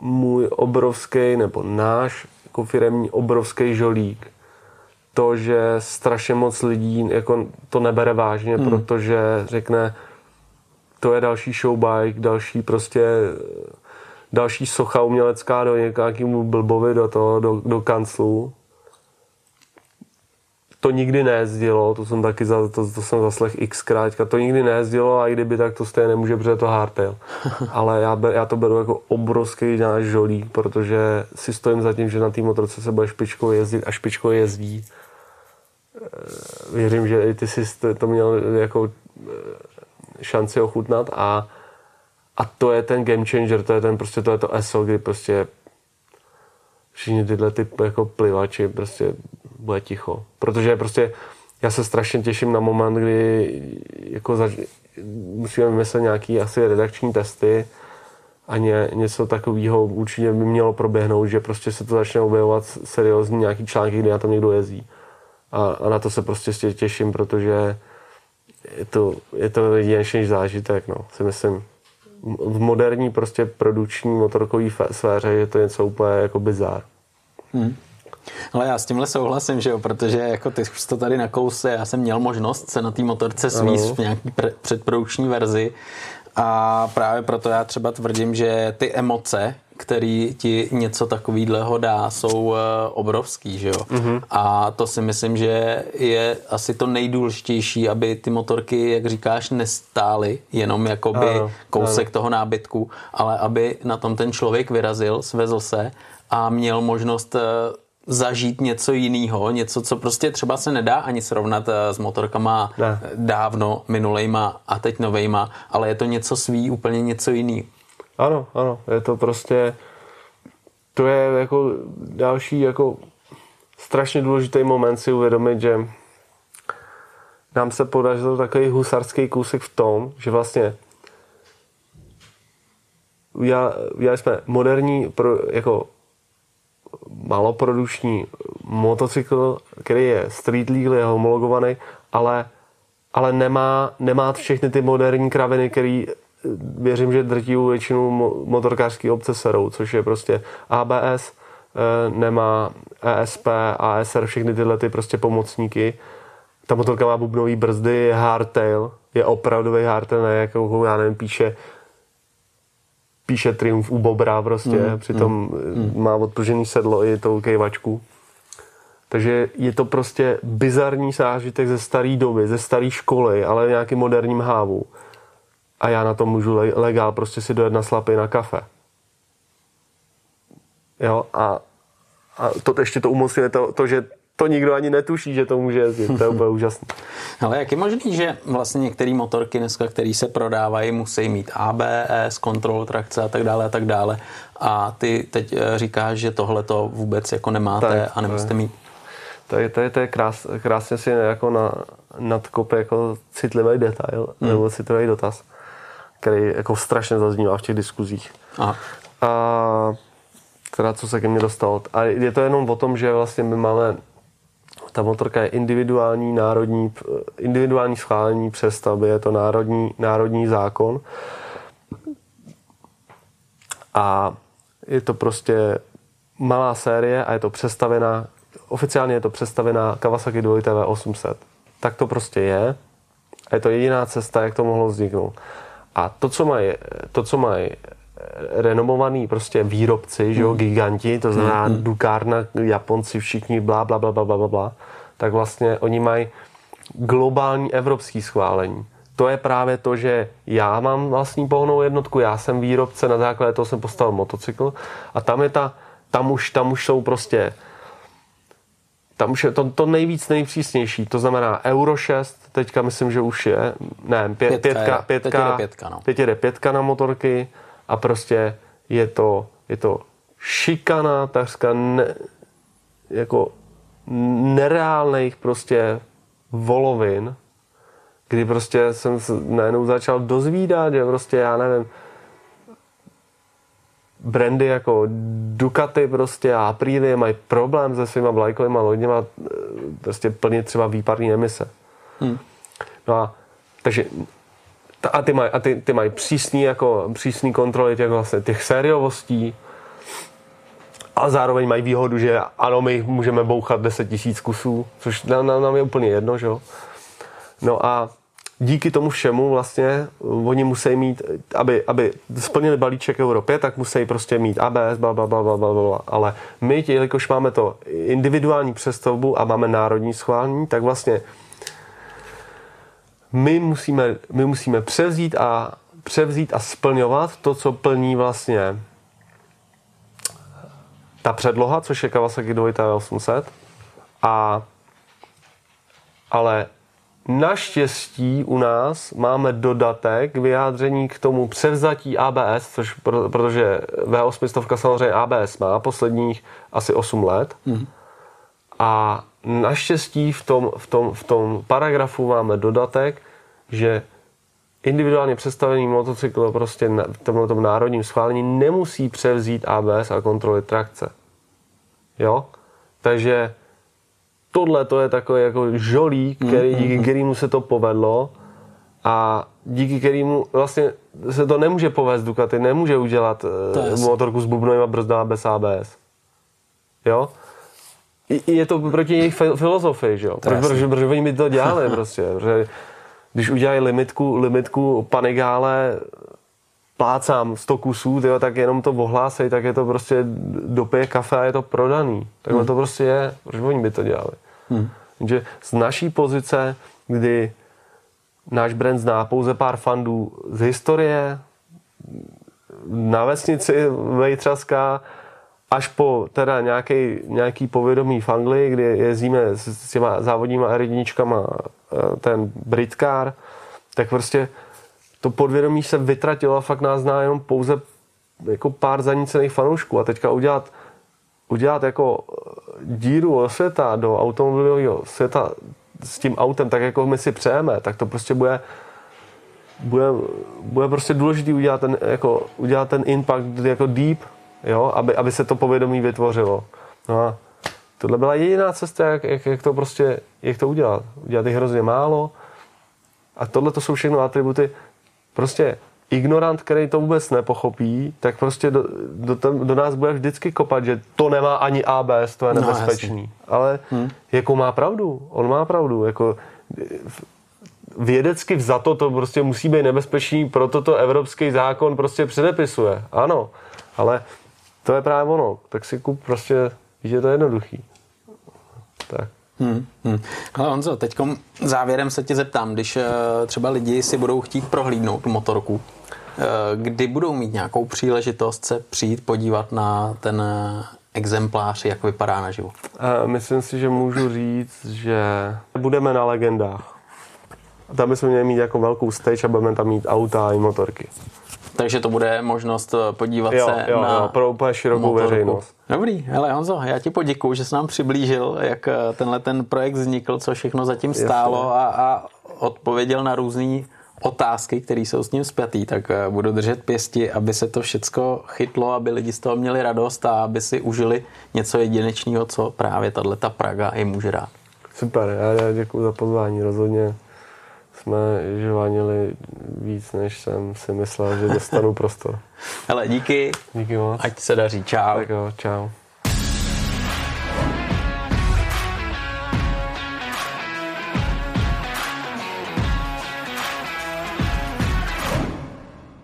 můj obrovský, nebo náš jako firemní obrovský žolík. To, že strašně moc lidí jako to nebere vážně, hmm. protože řekne, to je další showbike, další prostě další socha umělecká do nějakému blbovi do toho, do, do kanclu to nikdy nejezdilo, to jsem taky za, to, to jsem zaslech xkrát, to nikdy nejezdilo a i kdyby tak to stejně nemůže, protože to hardtail. Ale já, já to beru jako obrovský náš žolík, protože si stojím za tím, že na té motorce se bude špičkou jezdit a špičkou jezdí. Eh, věřím, že i ty jsi to měl jako eh, šanci ochutnat a, a to je ten game changer, to je ten prostě to je to ESO, kdy prostě všichni tyhle ty jako plivači prostě bude ticho. Protože prostě já se strašně těším na moment, kdy jako zač- musíme vymyslet nějaký asi redakční testy a ně, něco takového určitě by mělo proběhnout, že prostě se to začne objevovat seriózní nějaký články, kdy na tom někdo jezdí. A, a na to se prostě těším, protože je to, je to jedinečný zážitek, no, si myslím. V moderní prostě produkční motorkové sféře je to něco úplně jako bizár. Hmm. Ale já s tímhle souhlasím, že jo, protože jako ty už to tady na kouse, já jsem měl možnost se na té motorce svíst v nějaký pre- předprodukční verzi a právě proto já třeba tvrdím, že ty emoce, který ti něco takového dá, jsou uh, obrovský, že jo. Mm-hmm. A to si myslím, že je asi to nejdůležitější, aby ty motorky, jak říkáš, nestály jenom jakoby ano, kousek ano. toho nábytku, ale aby na tom ten člověk vyrazil, svezl se a měl možnost uh, zažít něco jiného, něco, co prostě třeba se nedá ani srovnat eh, s motorkama ne. dávno minulejma a teď novejma, ale je to něco svý, úplně něco jiný. Ano, ano, je to prostě, to je jako další jako strašně důležitý moment si uvědomit, že nám se podařilo takový husarský kousek v tom, že vlastně udělali jsme moderní pro, jako maloproduční motocykl, který je street legal, je homologovaný, ale, ale nemá, nemá všechny ty moderní kraviny, který věřím, že drtivou většinu motorkářské obce serou, což je prostě ABS, eh, nemá ESP, ASR, všechny tyhle ty prostě pomocníky. Ta motorka má bubnový brzdy, je hardtail, je opravdový hardtail, ne jako, já nevím, píše píše Triumf u Bobra prostě, mm, přitom mm, má odpružený sedlo i tou kejvačku. Takže je to prostě bizarní zážitek ze staré doby, ze staré školy, ale v nějakým moderním hávu. A já na to můžu legál prostě si dojet na slapy na kafe. Jo, a, a to ještě to umocňuje to, to, že to nikdo ani netuší, že to může jezdit. To je úplně úžasné. Ale jak je možný, že vlastně některé motorky dneska, které se prodávají, musí mít ABS, kontrol trakce a tak dále a tak dále. A ty teď eh, říkáš, že tohle to vůbec jako nemáte tak, a nemusíte mít. To je, to je, to je krás, krásně si jako na, nadkope jako citlivý detail hmm. nebo citlivý dotaz, který jako strašně zaznívá v těch diskuzích. Aha. A teda co se ke mně dostalo. A je to jenom o tom, že vlastně my máme ta motorka je individuální národní, individuální schválení přestavby, je to národní, národní zákon. A je to prostě malá série a je to přestavená, oficiálně je to přestavená Kawasaki Duality V800. Tak to prostě je. A je to jediná cesta, jak to mohlo vzniknout. A to, co mají, to, co mají renomovaný prostě výrobci, že jo, hmm. giganti, to znamená mm. Dukárna, Japonci, všichni, bla, bla, bla, bla, bla, bla, tak vlastně oni mají globální evropský schválení. To je právě to, že já mám vlastní pohnou jednotku, já jsem výrobce, na základě toho jsem postavil motocykl a tam je ta, tam už, tam už jsou prostě tam už je to, to nejvíc nejpřísnější, to znamená Euro 6, teďka myslím, že už je, ne, pě, pětka, pětka, pětka, pětka, no. teď pětka na motorky, a prostě je to, je to šikana, takřka ne, jako nereálných prostě volovin, kdy prostě jsem najednou začal dozvídat, že prostě já nevím, brandy jako Ducati prostě a Aprilia mají problém se svýma vlajkovými loděma prostě plnit třeba výparní emise. Hmm. No a takže a ty mají, ty, ty mají přísný, jako, přísný kontroly těch, vlastně, těch sériovostí, a zároveň mají výhodu, že ano, my můžeme bouchat 10 tisíc kusů, což nám, nám je úplně jedno, že jo. No a díky tomu všemu vlastně oni musí mít, aby, aby splnili balíček Euro 5, tak musí prostě mít ABS, bla, bla, bla, bla, bla, bla. Ale my, jelikož máme to individuální přestavbu a máme národní schválení, tak vlastně my musíme, my musíme převzít a, převzít a splňovat to, co plní vlastně ta předloha, což je Kawasaki Dvojita 800. A, ale Naštěstí u nás máme dodatek vyjádření k tomu převzatí ABS, což pro, protože V800 samozřejmě ABS má posledních asi 8 let. Mm. A naštěstí v tom, v, tom, v tom paragrafu máme dodatek, že individuálně představený motocykl prostě na tomhle tom národním schválení nemusí převzít ABS a kontroly trakce. Jo? Takže tohle to je takový jako žolík, který, díky mm-hmm. kterému se to povedlo a díky kterému vlastně se to nemůže povést Ducati, nemůže udělat to motorku s bubnovým brzdama bez ABS. Jo? Je to proti jejich filozofii, že jo? Proč, protože, protože oni by to dělali prostě. Protože když udělají limitku, limitku Panigále plácám 100 kusů, tyjo, tak jenom to ohlásej, tak je to prostě dopije kafe a je to prodaný. Takhle hmm. to prostě je. Proč oni by to dělali? Hmm. Takže z naší pozice, kdy náš brand zná pouze pár fandů z historie, na vesnici Vejtřaska, až po teda nějaký, nějaký povědomí v Anglii, kdy jezdíme s, s těma závodníma R1 eh, ten Britcar, tak prostě to podvědomí se vytratilo a fakt nás zná jenom pouze jako pár zanícených fanoušků. A teďka udělat, udělat jako díru o světa do automobilového světa s tím autem, tak jako my si přejeme, tak to prostě bude bude, bude prostě důležité udělat ten, jako, udělat ten impact jako deep, jo, aby, aby se to povědomí vytvořilo. No a tohle byla jediná cesta, jak, jak, jak to prostě, jak to udělat. Udělat jich hrozně málo a tohle to jsou všechno atributy. Prostě ignorant, který to vůbec nepochopí, tak prostě do, do, tam, do nás bude vždycky kopat, že to nemá ani ABS, to je no, nebezpečný. No, Ale hmm. jako má pravdu, on má pravdu. Jako, vědecky vzato to prostě musí být nebezpečný, proto to evropský zákon prostě předepisuje. Ano, ale to je právě ono. Tak si kup prostě, že to je jednoduchý. Tak. Hmm, hmm. Ale Honzo, teď závěrem se tě zeptám, když uh, třeba lidi si budou chtít prohlídnout motorku, uh, kdy budou mít nějakou příležitost se přijít podívat na ten uh, exemplář, jak vypadá naživo? Myslím si, že můžu říct, že budeme na legendách. Tam bychom měli mít jako velkou stage a budeme tam mít auta i motorky. Takže to bude možnost eh, podívat jo, se jo, na jo, pro úplně širokou motorku. veřejnost. Dobrý, hele Honzo, já ti poděkuju, že jsi nám přiblížil, jak eh, tenhle ten projekt vznikl, co všechno zatím stálo a, a odpověděl na různé otázky, které jsou s ním zpětý, tak eh, budu držet pěsti, aby se to všecko chytlo, aby lidi z toho měli radost a aby si užili něco jedinečného, co právě tahle ta Praga jim může dát. Super, já děkuji za pozvání, rozhodně jsme žvanili víc, než jsem si myslel, že dostanu prostor. Hele, díky. Díky moc. Ať se daří. Čau. Tak jo, čau.